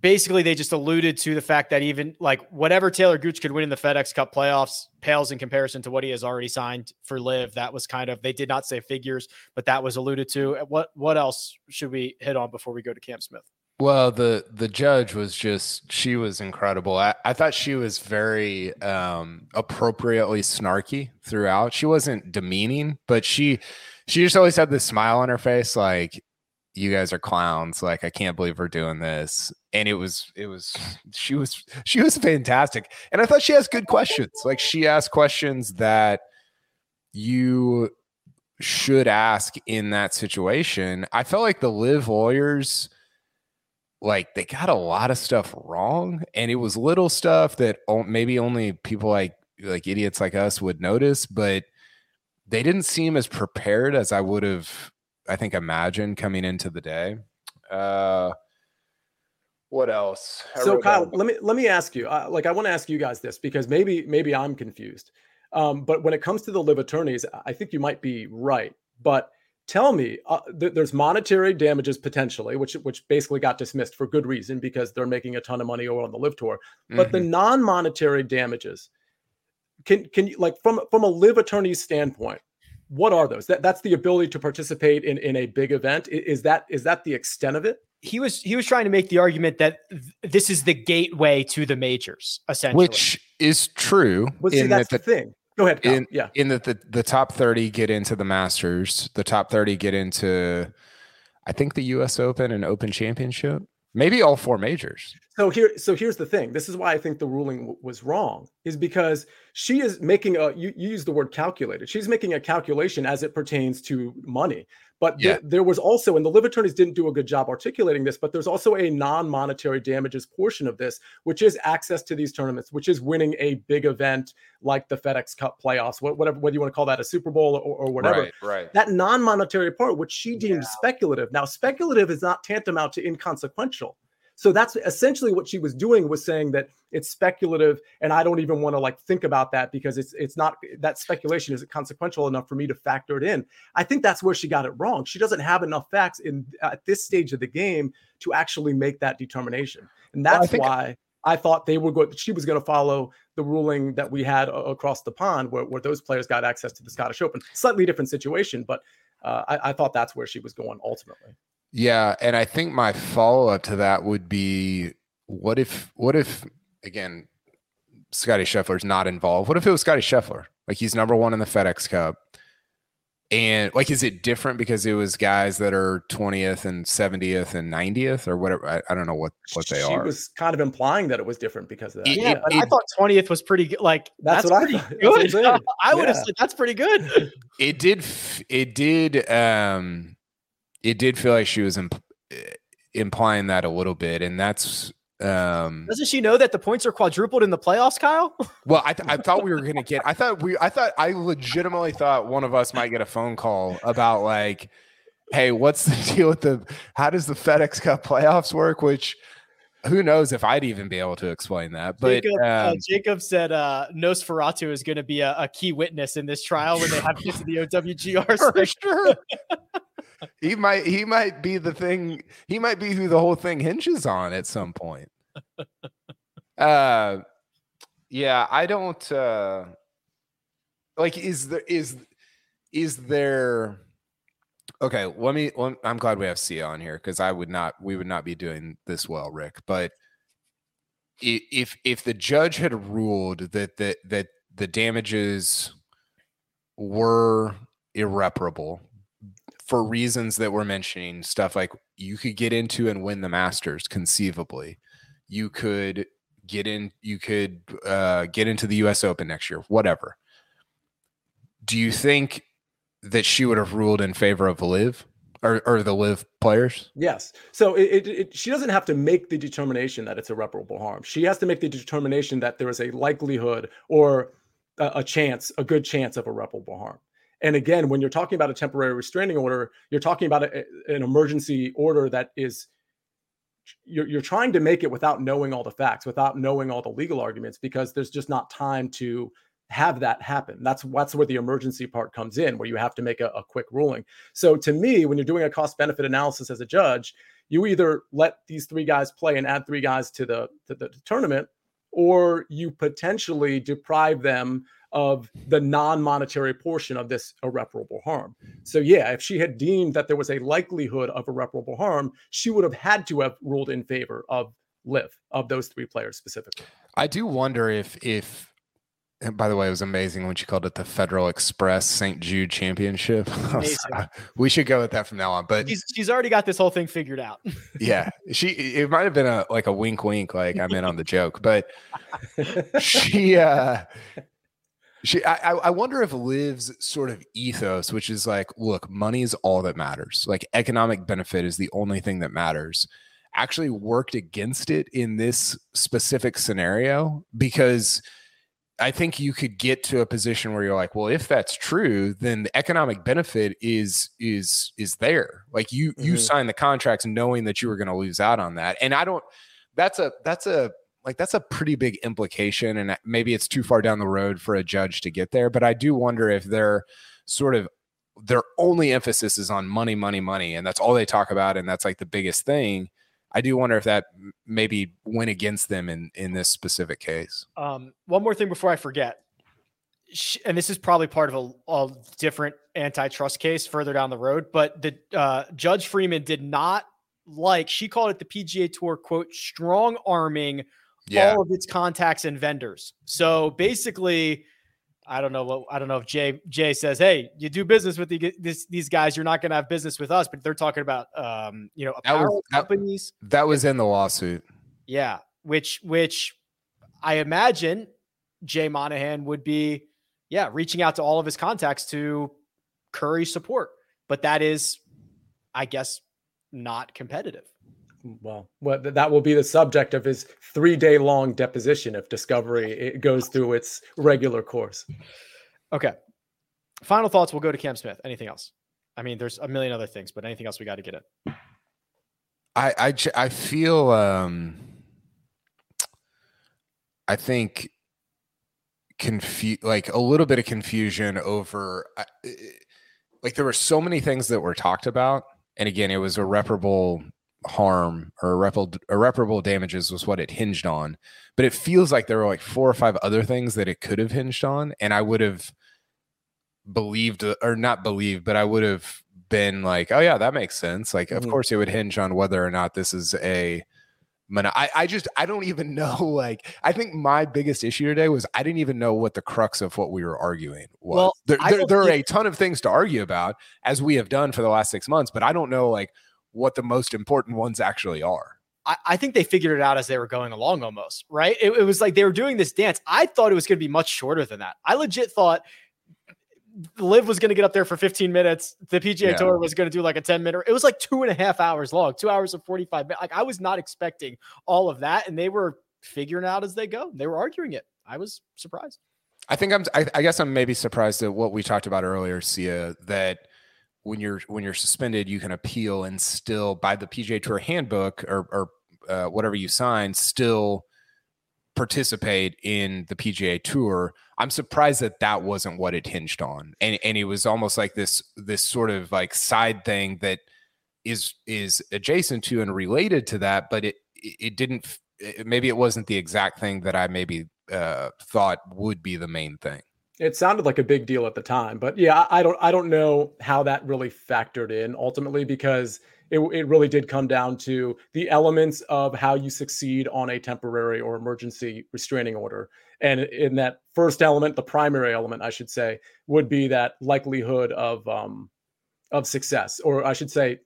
basically they just alluded to the fact that even like whatever Taylor Gooch could win in the FedEx Cup playoffs pales in comparison to what he has already signed for LIV. That was kind of they did not say figures, but that was alluded to. What what else should we hit on before we go to Cam Smith? Well, the the judge was just she was incredible. I, I thought she was very um appropriately snarky throughout. She wasn't demeaning, but she she just always had this smile on her face like you guys are clowns. Like I can't believe we're doing this. And it was it was she was she was fantastic. And I thought she asked good questions. Like she asked questions that you should ask in that situation. I felt like the LIV lawyers like they got a lot of stuff wrong and it was little stuff that maybe only people like like idiots like us would notice but they didn't seem as prepared as i would have i think imagine coming into the day uh what else I so kyle down. let me let me ask you uh, like i want to ask you guys this because maybe maybe i'm confused um, but when it comes to the LIV attorneys i think you might be right but tell me uh, th- there's monetary damages potentially which which basically got dismissed for good reason because they're making a ton of money over on the LIV tour but mm-hmm. the non-monetary damages can can you like from from a LIV attorney's standpoint what are those? That, that's the ability to participate in in a big event. Is that is that the extent of it? He was he was trying to make the argument that th- this is the gateway to the majors essentially. Which is true well, see, that's the, the thing. Go ahead. In, yeah. In that the, the top 30 get into the Masters, the top 30 get into, I think, the US Open and Open Championship, maybe all four majors. So here, so here's the thing. This is why I think the ruling w- was wrong, is because she is making a. You, you use the word calculated. She's making a calculation as it pertains to money. But yeah. th- there was also, and the LIV attorneys didn't do a good job articulating this, but there's also a non-monetary damages portion of this, which is access to these tournaments, which is winning a big event like the FedEx Cup playoffs, whatever, whether you want to call that a Super Bowl or, or whatever. Right, right. That non-monetary part, which she deemed yeah. speculative. Now, speculative is not tantamount to inconsequential. So that's essentially what she was doing was saying that it's speculative and I don't even want to like think about that because it's it's not that speculation isn't consequential enough for me to factor it in. I think that's where she got it wrong. She doesn't have enough facts in at this stage of the game to actually make that determination. And that's well, I why I thought they were going she was going to follow the ruling that we had across the pond where, where those players got access to the Scottish Open. Slightly different situation, but uh, I, I thought that's where she was going ultimately. Yeah, and I think my follow up to that would be what if what if again Scotty Scheffler's not involved? What if it was Scotty Scheffler? Like he's number one in the FedEx Cup. And like, is it different because it was guys that are 20th and 70th and 90th or whatever? I, I don't know what, what they she are. She was kind of implying that it was different because of that. It, yeah, it, but it, I thought 20th was pretty good. Like, that's, that's what I good. I would yeah. have said that's pretty good. It did, it did, um, it did feel like she was imp- implying that a little bit, and that's um doesn't she know that the points are quadrupled in the playoffs kyle well i, th- I thought we were gonna get i thought we i thought i legitimately thought one of us might get a phone call about like hey what's the deal with the how does the fedex cup playoffs work which who knows if I'd even be able to explain that. But Jacob, uh, um, uh, Jacob said uh, Nosferatu is going to be a, a, key witness in this trial when they have to to the OWGR. For sure he might he might be the thing he might be who the whole thing hinges on at some point. Uh yeah i don't uh like is there is is there okay let me let, i'm glad we have sia on here because i would not we would not be doing this well rick but if if the judge had ruled that that that the damages were irreparable for reasons that we're mentioning, stuff like you could get into and win the Masters conceivably. You could get in you could uh, get into the US Open next year, whatever. Do you think that she would have ruled in favor of LIV or, or the LIV players? Yes. So it, it, it, she doesn't have to make the determination that it's irreparable harm. She has to make the determination that there is a likelihood or a, a chance, a good chance of a irreparable harm. And again, when you're talking about a temporary restraining order, you're talking about a, an emergency order that is you're, you're trying to make it without knowing all the facts, without knowing all the legal arguments, because there's just not time to have that happen. That's that's where the emergency part comes in, where you have to make a, a quick ruling. So to me, when you're doing a cost benefit analysis as a judge, you either let these three guys play and add three guys to the to the tournament, or you potentially deprive them of the non-monetary portion of this irreparable harm. So yeah, if she had deemed that there was a likelihood of irreparable harm, she would have had to have ruled in favor of LIV of those three players specifically. I do wonder if if and by the way, it was amazing when she called it the Federal Express St. Jude Championship. we should go with that from now on. But she's, she's already got this whole thing figured out. yeah, she it might have been a like a wink, wink, like I'm in on the joke, but she uh she, I, I wonder if LIV's sort of ethos, which is like, look, money is all that matters. Like economic benefit is the only thing that matters, actually worked against it in this specific scenario because I think you could get to a position where you're like, well, if that's true, then the economic benefit is is is there. Like you mm-hmm. you sign the contracts knowing that you were going to lose out on that, and I don't. That's a that's a like that's a pretty big implication and maybe it's too far down the road for a judge to get there but i do wonder if they're sort of their only emphasis is on money money money and that's all they talk about and that's like the biggest thing. I do wonder if that maybe went against them in in this specific case. Um, one more thing before i forget. And this is probably part of a, a different antitrust case further down the road but the uh, judge freeman did not like she called it the pga tour quote strong arming yeah. all of its contacts and vendors. So basically, I don't know what I don't know if Jay Jay says, "Hey, you do business with the, this, these guys, you're not going to have business with us." But they're talking about, um, you know, apparel that was, companies. That, that was in the lawsuit. Yeah, which which I imagine Jay Monahan would be, yeah, reaching out to all of his contacts to curry support. But that is, I guess, not competitive well, what that will be the subject of his three day long deposition if discovery it goes through its regular course. Okay. Final thoughts. We'll go to Cam Smith. Anything else? I mean, there's a million other things, but anything else we got to get in? I, I, I feel, um, I think confu- like a little bit of confusion over, uh, like there were so many things that were talked about. And again, it was irreparable harm or irreparable, irreparable damages was what it hinged on. But it feels like there were like four or five other things that it could have hinged on. And I would have believed or not believed, but I would have been like, oh, yeah, that makes sense. Like, mm-hmm. of course, it would hinge on whether or not this is a. I, I just I don't even know like I think my biggest issue today was I didn't even know what the crux of what we were arguing was. Well, there, there, there are a ton of things to argue about as we have done for the last six months, but I don't know like what the most important ones actually are. I, I think they figured it out as they were going along almost, right? It, it was like they were doing this dance. I thought it was going to be much shorter than that. I legit thought LIV was going to get up there for 15 minutes. The PGA yeah. Tour was going to do like a 10 minute. It was like two and a half hours long, two hours and 45 minutes. Like I was not expecting all of that. And they were figuring out as they go. They were arguing it. I was surprised. I think I'm, I, I guess I'm maybe surprised at what we talked about earlier, Sia, that when you're when you're suspended, you can appeal and still by the PGA Tour handbook or, or uh, whatever you sign, still participate in the PGA Tour. I'm surprised that that wasn't what it hinged on, and and it was almost like this this sort of like side thing that is is adjacent to and related to that, but it it didn't. Maybe it wasn't the exact thing that I maybe uh, thought would be the main thing it sounded like a big deal at the time but yeah i don't i don't know how that really factored in ultimately because it, it really did come down to the elements of how you succeed on a temporary or emergency restraining order. And in that first element the primary element i should say would be that likelihood of um of success or i should say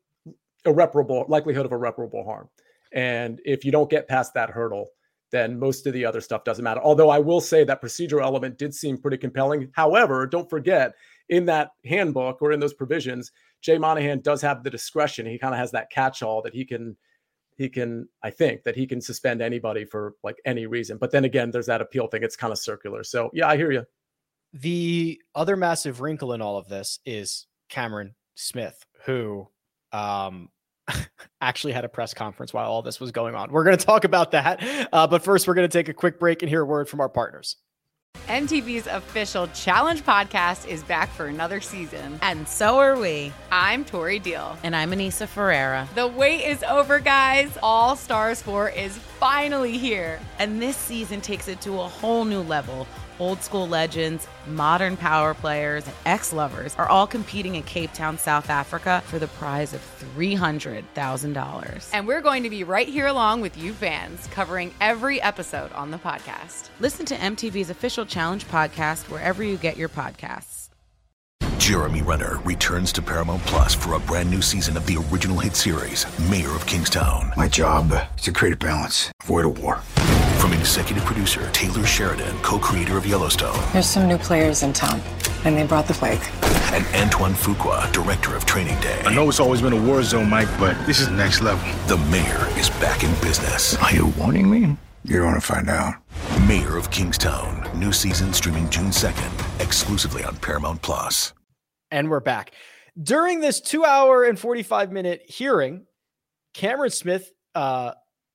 irreparable likelihood of irreparable harm. And if you don't get past that hurdle then most of the other stuff doesn't matter. Although I will say that procedural element did seem pretty compelling. However, don't forget in that handbook or in those provisions, Jay Monahan does have the discretion. He kind of has that catch-all that he can he can I think that he can suspend anybody for like any reason. But then again, there's that appeal thing. It's kind of circular. So yeah, I hear you. The other massive wrinkle in all of this is Cameron Smith, who um, actually had a press conference while all this was going on. We're going to talk about that. Uh, but first, we're going to take a quick break and hear a word from our partners. MTV's official Challenge podcast is back for another season. And so are we. I'm Tori Deal. And I'm Aneesa Ferreira. The wait is over, guys. All Stars 4 is finally here. And this season takes it to a whole new level old school legends, modern power players, and ex lovers are all competing in Cape Town, South Africa for the prize of $300,000. And we're going to be right here along with you fans, covering every episode on the podcast. Listen to MTV's official Challenge podcast wherever you get your podcasts. Jeremy Renner returns to Paramount Plus for a brand new season of the original hit series, Mayor of Kingstown. My job is to create a balance, avoid a war. From executive producer Taylor Sheridan, co-creator of Yellowstone. There's some new players in town, and they brought the plague. And Antoine Fuqua, director of Training Day. I know it's always been a war zone, Mike, but this is next level. The mayor is back in business. Are you warning me? You're going to find out. Mayor of Kingstown, new season streaming June 2nd, exclusively on Paramount Plus. And we're back. During this two hour and 45 minute hearing, Cameron Smith uh,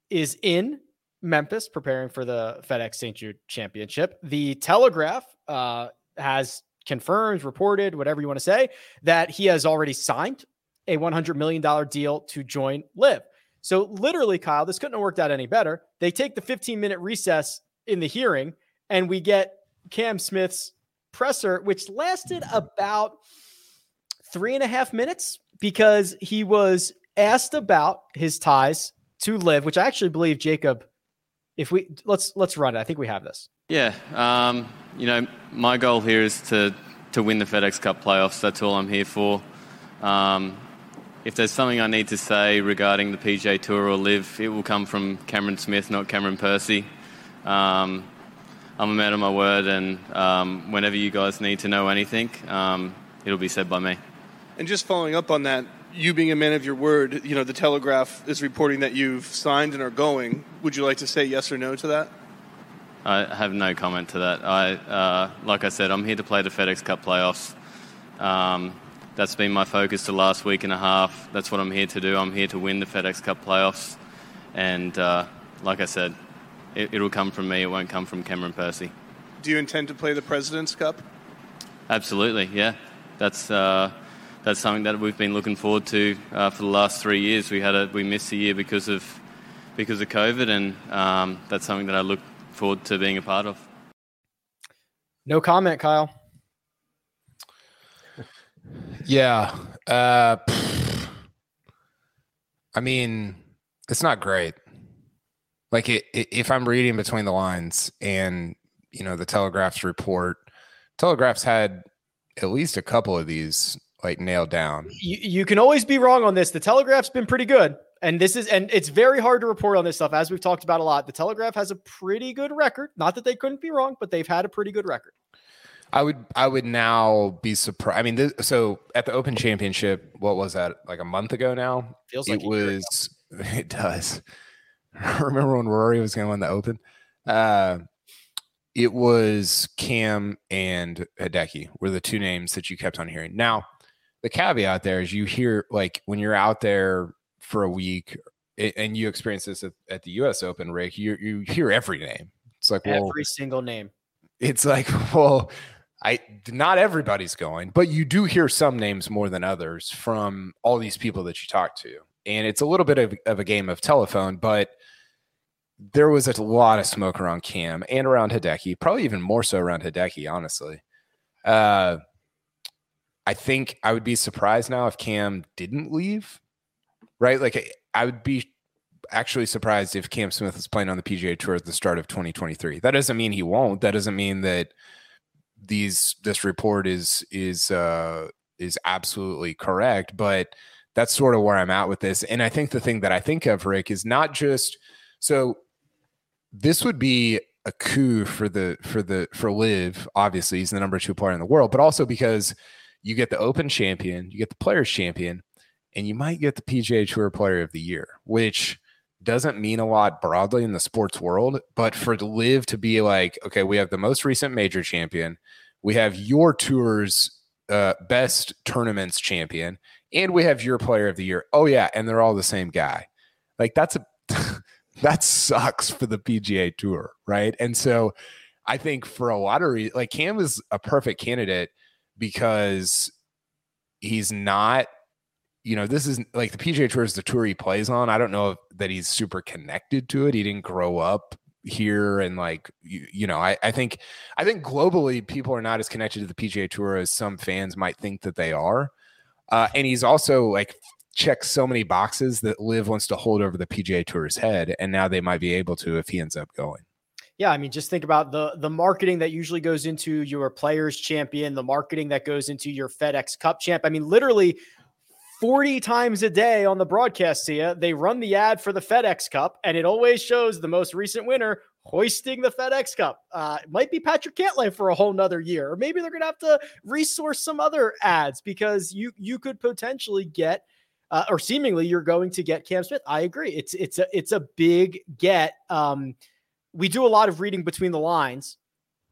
is in Memphis preparing for the FedEx St. Jude Championship. The Telegraph uh, has confirmed, reported, whatever you want to say, that he has already signed a $100 million deal to join LIV. So, literally, Kyle, this couldn't have worked out any better. They take the 15 minute recess in the hearing, and we get Cam Smith's presser, which lasted about three and a half minutes because he was asked about his ties to LIV, which I actually believe Jacob if we let's let's run it. I think we have this. Yeah, um, you know, my goal here is to to win the FedEx Cup playoffs. That's all I'm here for. Um, if there's something I need to say regarding the PGA Tour or LIV, it will come from Cameron Smith, not Cameron Percy. Um, I'm a man of my word, and um, whenever you guys need to know anything, um, it'll be said by me. And just following up on that, you being a man of your word, you know, the Telegraph is reporting that you've signed and are going. Would you like to say yes or no to that? I have no comment to that. I, uh, like I said, I'm here to play the FedEx Cup playoffs. Um, that's been my focus the last week and a half. That's what I'm here to do. I'm here to win the FedEx Cup playoffs, and uh, like I said, it, will come from me. It won't come from Cameron Percy. Do you intend to play the President's Cup? Absolutely, yeah. That's uh, that's something that we've been looking forward to uh, for the last three years. We had a we missed a year because of because of COVID, and um, that's something that I look forward to being a part of. No comment, Kyle. yeah, uh, I mean, it's not great. Like it, it, if I'm reading between the lines, and you know the Telegraph's report, Telegraph's had at least a couple of these like nailed down. You, you can always be wrong on this. The Telegraph's been pretty good. And this is, and it's very hard to report on this stuff, as we've talked about a lot. The Telegraph has a pretty good record. Not that they couldn't be wrong, but they've had a pretty good record. I would, I would now be surprised. I mean, this, so at the Open Championship, what was that? Like a month ago now. Feels like it was. It does. Remember when Rory was going to win the Open? Uh, it was Cam and Hideki were the two names that you kept on hearing. Now, the caveat there is you hear like when you're out there for a week and you experience this at, at the US Open, Rick, you you hear every name. It's like well, every single name. It's like, well, I not everybody's going, but you do hear some names more than others from all these people that you talk to. And it's a little bit of, of a game of telephone, but there was a lot of smoke around Cam and around Hideki, probably even more so around Hideki, honestly. Uh, I think I would be surprised now if Cam didn't leave, right? Like I would be actually surprised if Cam Smith is playing on the PGA Tour at the start of 2023. That doesn't mean he won't. That doesn't mean that these this report is is uh is absolutely correct, but that's sort of where I'm at with this. And I think the thing that I think of, Rick, is not just so this would be a coup for the for the for LIV Obviously, he's the number two player in the world, but also because you get the Open champion, you get the Players champion, and you might get the PGA Tour Player of the Year, which doesn't mean a lot broadly in the sports world. But for LIV to be like, okay, we have the most recent major champion, we have your tour's uh, best tournaments champion, and we have your Player of the Year. Oh yeah, and they're all the same guy. Like that's a that sucks for the PGA Tour, right? And so I think for a lot of reasons, like Cam is a perfect candidate because he's not, you know, this is like the PGA Tour is the tour he plays on. I don't know that he's super connected to it. He didn't grow up here and like you, you know I, I think i think globally people are not as connected to the pga tour as some fans might think that they are uh, and he's also like checks so many boxes that LIV wants to hold over the PGA Tour's head, and now they might be able to if he ends up going. Yeah, I mean, just think about the the marketing that usually goes into your players champion, the marketing that goes into your FedEx Cup champ. I mean, literally 40 times a day on the broadcast, Sia, they run the ad for the FedEx Cup, and it always shows the most recent winner hoisting the FedEx Cup. Uh, it might be Patrick Cantlay for a whole nother year, or maybe they're going to have to resource some other ads because you you could potentially get uh, or seemingly you're going to get Cam Smith. I agree. It's it's a it's a big get. Um, we do a lot of reading between the lines.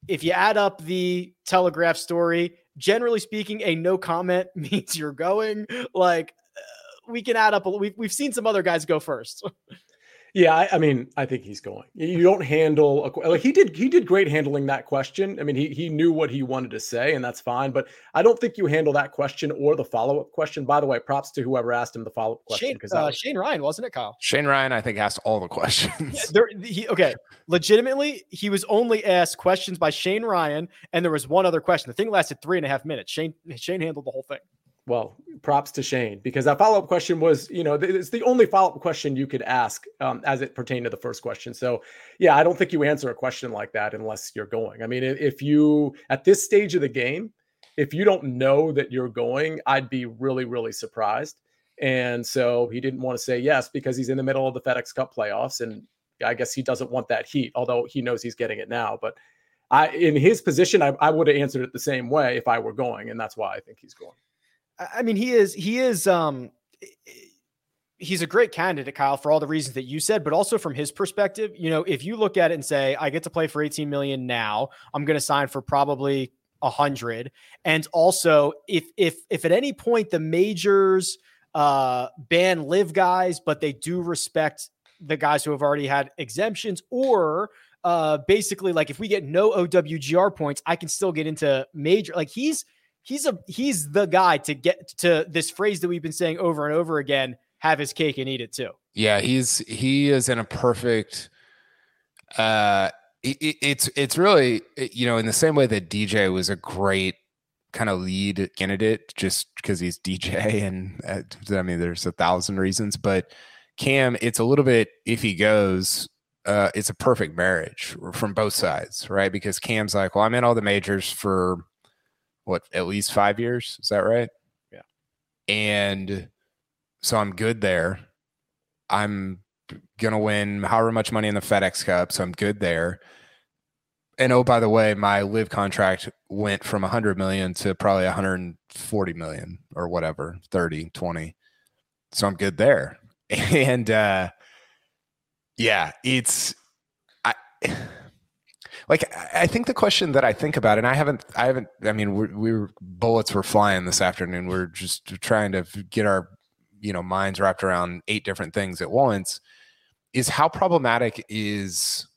If you add up the Telegraph story, generally speaking, a no comment means you're going. Like uh, we can add up. A, we've we've seen some other guys go first. Yeah, I, I, mean, I think he's going. You don't handle a, like he did. He did great handling that question. I mean, he he knew what he wanted to say, and that's fine. But I don't think you handle that question or the follow up question. By the way, props to whoever asked him the follow up question because uh, Shane Ryan wasn't it, Kyle? Shane Ryan, I think, asked all the questions. Yeah, there, he, okay, legitimately, he was only asked questions by Shane Ryan, and there was one other question. The thing lasted three and a half minutes. Shane Shane handled the whole thing well, props to Shane because that follow up question was, you know, it's the only follow up question you could ask um, as it pertained to the first question. So, yeah, I don't think you answer a question like that unless you're going. I mean, if you at this stage of the game, if you don't know that you're going, I'd be really, really surprised. And so he didn't want to say yes because he's in the middle of the FedEx Cup playoffs, and I guess he doesn't want that heat, although he knows he's getting it now. But I, in his position, I, I would have answered it the same way if I were going, and that's why I think he's going. I mean, he is he is um he's a great candidate, Kyle, for all the reasons that you said, but also from his perspective, you know, if you look at it and say, I get to play for 18 million now, I'm going to sign for probably a hundred. And also, if if if at any point the majors uh ban LIV guys, but they do respect the guys who have already had exemptions, or uh basically like if we get no OWGR points, I can still get into major. Like he's he's a he's the guy to get to this phrase that we've been saying over and over again have his cake and eat it too yeah he's he is in a perfect uh it, it's it's really you know in the same way that dj was a great kind of lead candidate just because he's dj and uh, i mean there's a thousand reasons but cam it's a little bit if he goes uh, it's a perfect marriage from both sides, right? Because Cam's like, well, I'm in all the majors for what at least five years. Is that right? Yeah. And so I'm good there. I'm gonna win however much money in the FedEx Cup, so I'm good there. And oh, by the way, my LIV contract went from 100 million to probably 140 million or whatever, 30, 20. So I'm good there. And uh yeah, it's I like I think the question that I think about, and I haven't, I haven't. I mean, we we were, bullets were flying this afternoon. We're just trying to get our, you know, minds wrapped around eight different things at once. Is how problematic is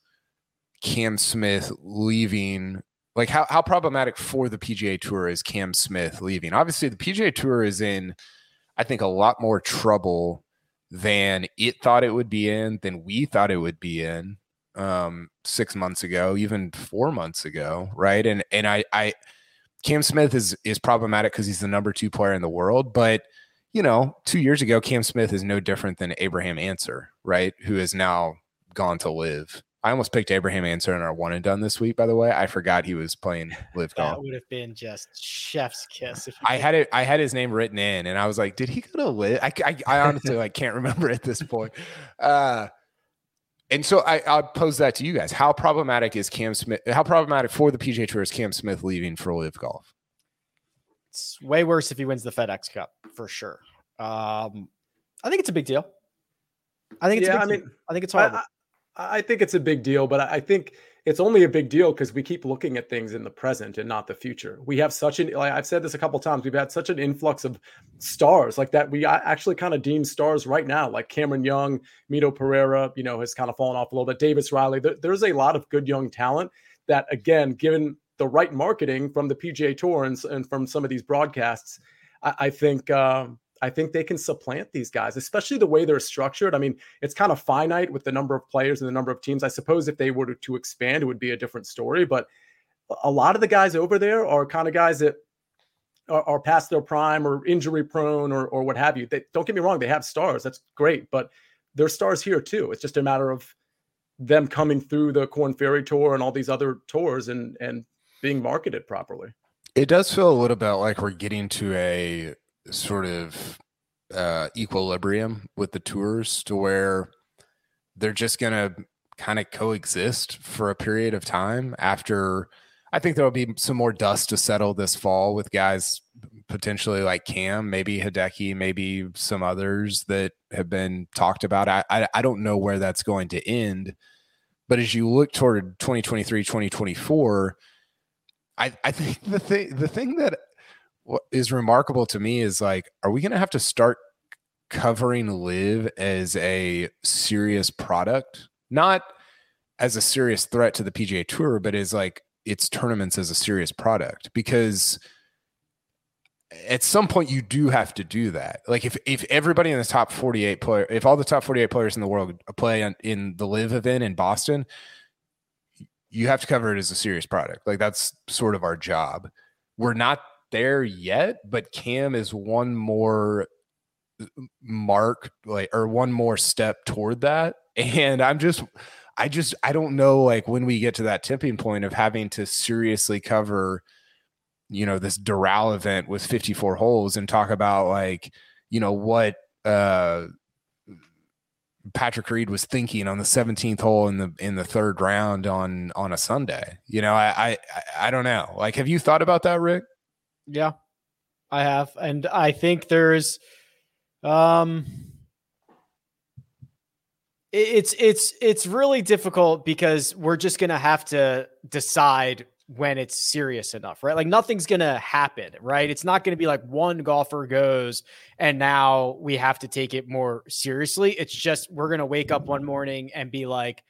Cam Smith leaving? Like how how problematic for the PGA Tour is Cam Smith leaving? Obviously, the PGA Tour is in, I think, a lot more trouble than it thought it would be in, than we thought it would be in um, six months ago, even four months ago, right? And and I, I Cam Smith is is problematic because he's the number two player in the world, but you know, two years ago, Cam Smith is no different than Abraham Ancer, right? Who has now gone to LIV. I almost picked Abraham Ancer in our one and done this week. By the way, I forgot he was playing LIV golf. That would have been just chef's kiss. I had it. I had his name written in, and I was like, "Did he go to LIV?" I, I, I honestly like can't remember at this point. Uh, And so I, I'll pose that to you guys. How problematic is Cam Smith? How problematic for the PGA Tour is Cam Smith leaving for LIV Golf? It's way worse if he wins the FedEx Cup for sure. Um, I think it's a big deal. I think it's yeah, I mean, I think it's horrible. I, I, think it's a big deal, but I think it's only a big deal because we keep looking at things in the present and not the future. We have such an like I've said this a couple times. We've had such an influx of stars like that. We actually kind of deem stars right now, like Cameron Young, Mito Pereira. You know, has kind of fallen off a little bit. Davis Riley. There, there's a lot of good young talent that, again, given the right marketing from the PGA Tour and, and from some of these broadcasts, I, I think. Um, I think they can supplant these guys, especially the way they're structured. I mean, it's kind of finite with the number of players and the number of teams. I suppose if they were to, expand, it would be a different story. But a lot of the guys over there are kind of guys that are, are past their prime or injury prone or, or what have you. They, don't get me wrong, they have stars. That's great. But there's stars here too. It's just a matter of them coming through the Korn Ferry Tour and all these other tours and, and being marketed properly. It does feel a little bit like we're getting to a sort of uh, equilibrium with the tours to where they're just going to kind of coexist for a period of time after I think there'll be some more dust to settle this fall with guys potentially like Cam, maybe Hideki, maybe some others that have been talked about. I, I, I don't know where that's going to end, but as you look toward 2023, 2024, I, I think the thing the thing that what is remarkable to me is like, are we going to have to start covering LIV as a serious product? Not as a serious threat to the PGA Tour, but as like its tournaments as a serious product because at some point you do have to do that. Like if if everybody in the top 48 player if all the top 48 players in the world play on, in the LIV event in Boston, you have to cover it as a serious product. Like that's sort of our job. We're not there yet, but Cam is one more uh, mark like or one more step toward that. And I'm just I just I don't know like when we get to that tipping point of having to seriously cover you know this Doral event with 54 holes and talk about like you know what uh Patrick Reed was thinking on the 17th hole in the in the third round on on a Sunday. You know, I I I don't know. Like have you thought about that, Rick? Yeah, I have, and I think there's, um, it's it's it's really difficult because we're just gonna have to decide when it's serious enough, right? Like nothing's gonna happen, right? It's not gonna be like one golfer goes and now we have to take it more seriously. It's just we're gonna wake up one morning and be like,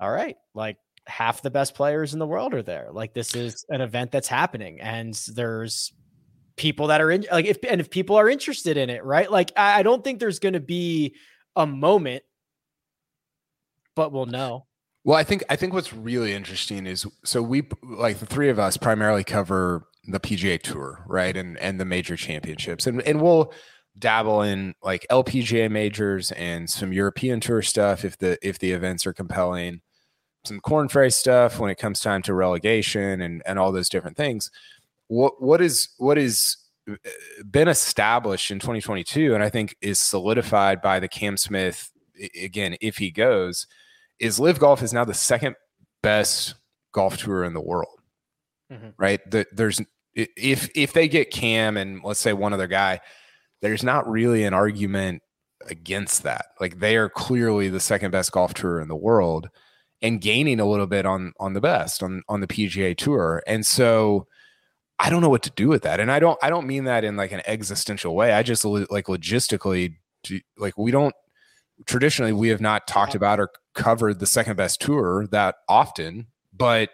all right, like half the best players in the world are there. Like this is an event that's happening, and there's people that are in like if and if people are interested in it, right? Like I, I don't think there's going to be a moment, but we'll know. Well, I think I think what's really interesting is so we like the three of us primarily cover the PGA Tour, right, and and the major championships, and and we'll dabble in like LPGA majors and some European Tour stuff if the if the events are compelling some Korn Ferry stuff when it comes time to relegation and and all those different things. What what is what is uh, been established in 2022 and I think is solidified by the Cam Smith again if he goes is LIV Golf is now the second best golf tour in the world. Mm-hmm. Right? The, there's if if they get Cam and let's say one other guy, there's not really an argument against that. Like they are clearly the second best golf tour in the world and gaining a little bit on on the best on on the PGA Tour. And so I don't know what to do with that. And I don't I don't mean that in like an existential way. I just like logistically like we don't traditionally we have not talked about or covered the second best tour that often, but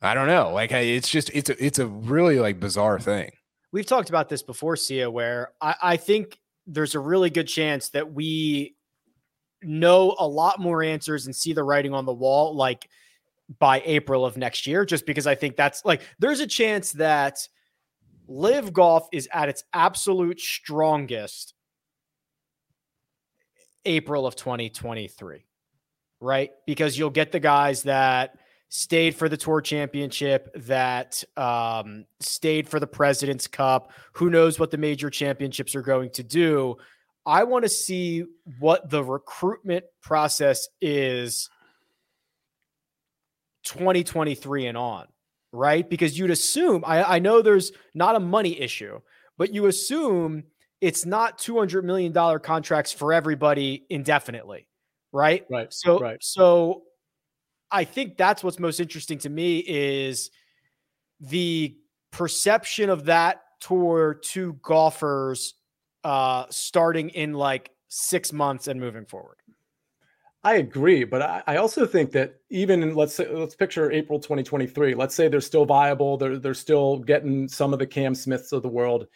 I don't know. Like it's just it's a, it's a really like bizarre thing. We've talked about this before, Sia, where I, I think there's a really good chance that we know a lot more answers and see the writing on the wall like by April of next year, just because I think that's like there's a chance that LIV golf is at its absolute strongest April of 2023, right? Because you'll get the guys that stayed for the tour championship, that um, stayed for the President's Cup. Who knows what the major championships are going to do? I want to see what the recruitment process is 2023 and on, right? Because you'd assume, I, I know there's not a money issue, but you assume it's not $200 million contracts for everybody indefinitely, right? Right. So, right. so I think that's what's most interesting to me is the perception of that tour to golfers uh starting in like six months and moving forward. I agree, but I, I also think that even in, let's say let's picture April 2023. Let's say they're still viable. They're they're still getting some of the Cam Smiths of the world.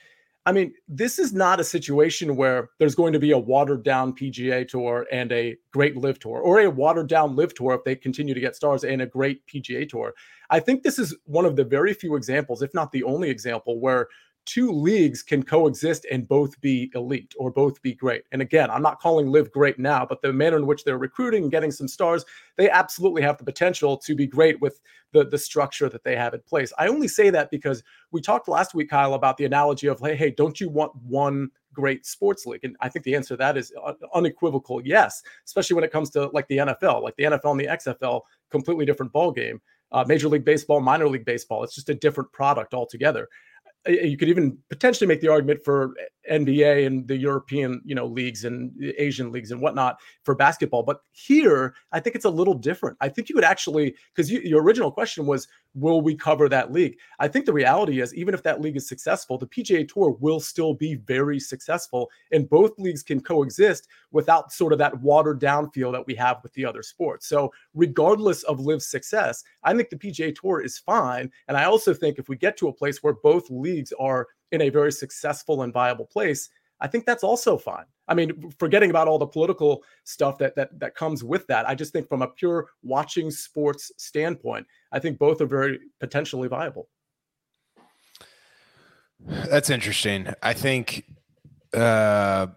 I mean, this is not a situation where there's going to be a watered down PGA tour and a great LIV tour, or a watered down LIV tour if they continue to get stars and a great PGA tour. I think this is one of the very few examples, if not the only example, where two leagues can coexist and both be elite or both be great. And again, I'm not calling LIV great now, but the manner in which they're recruiting and getting some stars, they absolutely have the potential to be great with the, the structure that they have in place. I only say that because we talked last week, Kyle, about the analogy of, hey, hey, don't you want one great sports league? And I think the answer to that is unequivocal yes, especially when it comes to like the NFL, like the NFL and the XFL, completely different ball game. Uh, Major League Baseball, minor league baseball. It's just a different product altogether you could even potentially make the argument for NBA and the European, you know, leagues and eh, Asian leagues and whatnot for basketball. But here, I think it's a little different. I think you would actually, because you, your original question was, will we cover that league? I think the reality is, even if that league is successful, the PGA Tour will still be very successful, and both leagues can coexist without sort of that watered down feel that we have with the other sports. So, regardless of LIV's success, I think the PGA Tour is fine. And I also think if we get to a place where both leagues are in a very successful and viable place, I think that's also fine. I mean, forgetting about all the political stuff that that that comes with that, I just think from a pure watching sports standpoint, I think both are very potentially viable. That's interesting. I think uh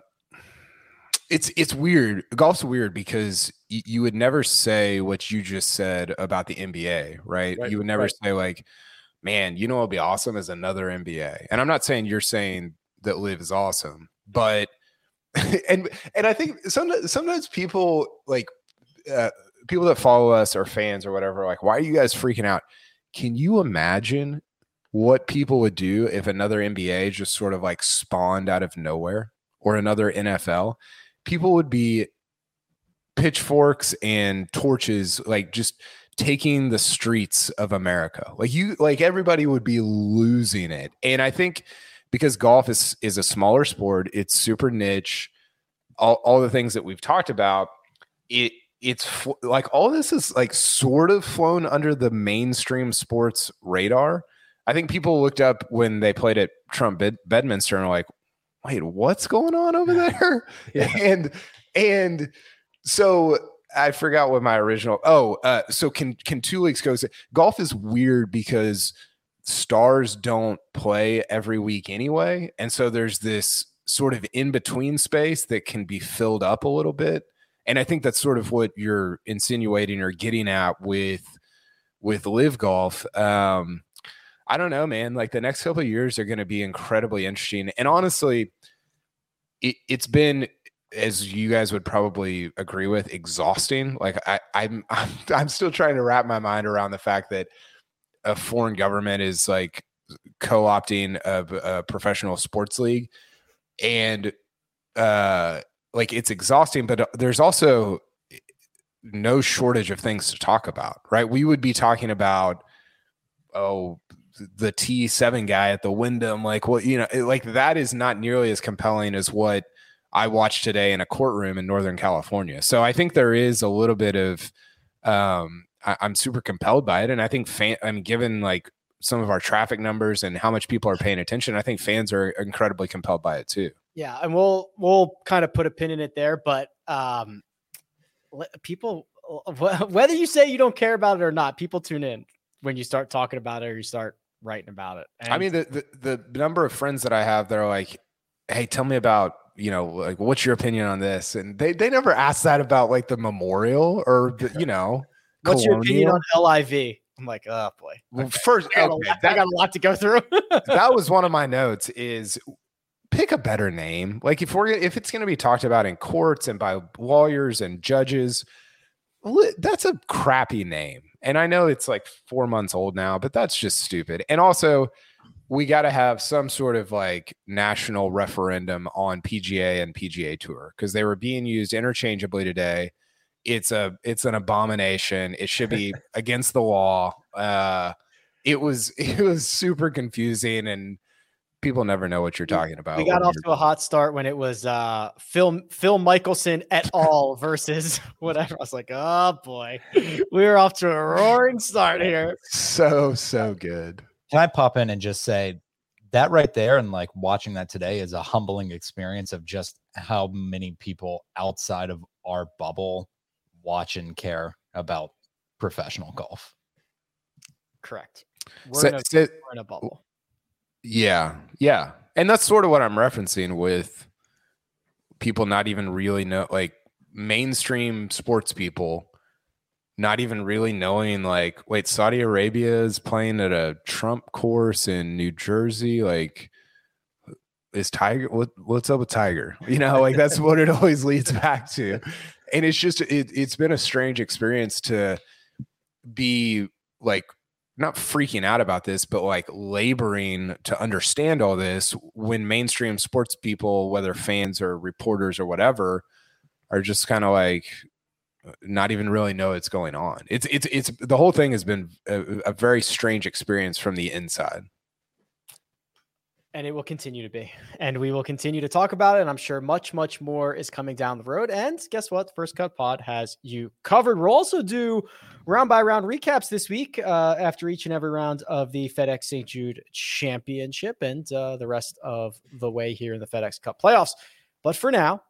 it's it's weird. Golf's weird because y- you would never say what you just said about the NBA, right? right you would never right. say like man, you know what'll be awesome is another NBA. And I'm not saying you're saying that LIV is awesome, but and and I think sometimes sometimes people like uh, people that follow us or fans or whatever, like, why are you guys freaking out? Can you imagine what people would do if another NBA just sort of like spawned out of nowhere or another NFL? People would be pitchforks and torches, like just taking the streets of America. Like you like everybody would be losing it. And I think because golf is is a smaller sport, it's super niche, all, all the things that we've talked about, it it's fl- like all this is like sort of flown under the mainstream sports radar. I think people looked up when they played at Trump Bed- Bedminster and were like, wait, what's going on over there? yeah. And and so I forgot what my original. Oh, uh, so can can two leagues go? Golf is weird because stars don't play every week anyway, and so there's this sort of in between space that can be filled up a little bit. And I think that's sort of what you're insinuating or getting at with with LIV golf. Um, I don't know, man. Like the next couple of years are going to be incredibly interesting, and honestly, it, it's been as you guys would probably agree with, exhausting. Like I, I'm, I'm, I'm still trying to wrap my mind around the fact that a foreign government is like co-opting a, a professional sports league, and uh, like it's exhausting. But uh, there's also no shortage of things to talk about, right? We would be talking about, oh, the T7 guy at the Wyndham, like what you know, like that is not nearly as compelling as what I watched today in a courtroom in Northern California. So I think there is a little bit of um, I, am super compelled by it, and I think fan. I mean, given like some of our traffic numbers and how much people are paying attention, I think fans are incredibly compelled by it too. Yeah, and we'll we'll kind of put a pin in it there, but um, people, whether you say you don't care about it or not, people tune in when you start talking about it or you start writing about it. And I mean, the, the the number of friends that I have, they're like, "Hey, tell me about you know, like, what's your opinion on this? And they they never asked that about like the memorial or the, you know, what's colonial. your opinion on LIV? I'm like, oh boy. Well, first, I got, okay, lot, that, I got a lot to go through. that was one of my notes. Is pick a better name. Like if we're if it's going to be talked about in courts and by lawyers and judges, that's a crappy name. And I know it's like 4 months old now, but that's just stupid. And also we got to have some sort of like national referendum on PGA and PGA Tour because they were being used interchangeably today. It's a it's an abomination. It should be against the law. Uh, it was it was super confusing and people never know what you're talking about. We got off to a hot start when it was uh, Phil Phil Mickelson et al. versus whatever. I was like, oh boy, we were off to a roaring start here. So so good. Can I pop in and just say that right there and like watching that today is a humbling experience of just how many people outside of our bubble watch and care about professional golf. Correct. We're, So- in, a, so- we're in a bubble. Yeah. Yeah. And that's sort of what I'm referencing with people not even really know like mainstream sports people not even really knowing like wait Saudi Arabia is playing at a Trump course in New Jersey like is Tiger what what's up with Tiger? You know like that's what it always leads back to. And it's just it, it's been a strange experience to be like not freaking out about this, but like laboring to understand all this when mainstream sports people, whether fans or reporters or whatever, are just kind of like not even really know what's going on. It's it's it's the whole thing has been a, a very strange experience from the inside. and it will continue to be. And we will continue to talk about it. And I'm sure much, much more is coming down the road. And guess what? First Cut Pod has you covered. We'll also do round by round recaps this week uh, after each and every round of the FedEx St. Jude Championship and uh, the rest of the way here in the FedEx Cup playoffs. But for now,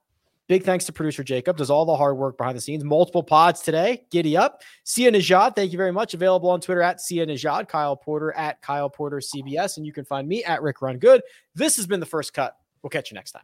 Big thanks to producer Jacob, does all the hard work behind the scenes. Multiple pods today. Giddy up. Sia Nejad, thank you very much. Available on Twitter at Sia Nejad, Kyle Porter at Kyle Porter CBS, and you can find me at Rick Run Good. This has been the first cut. We'll catch you next time.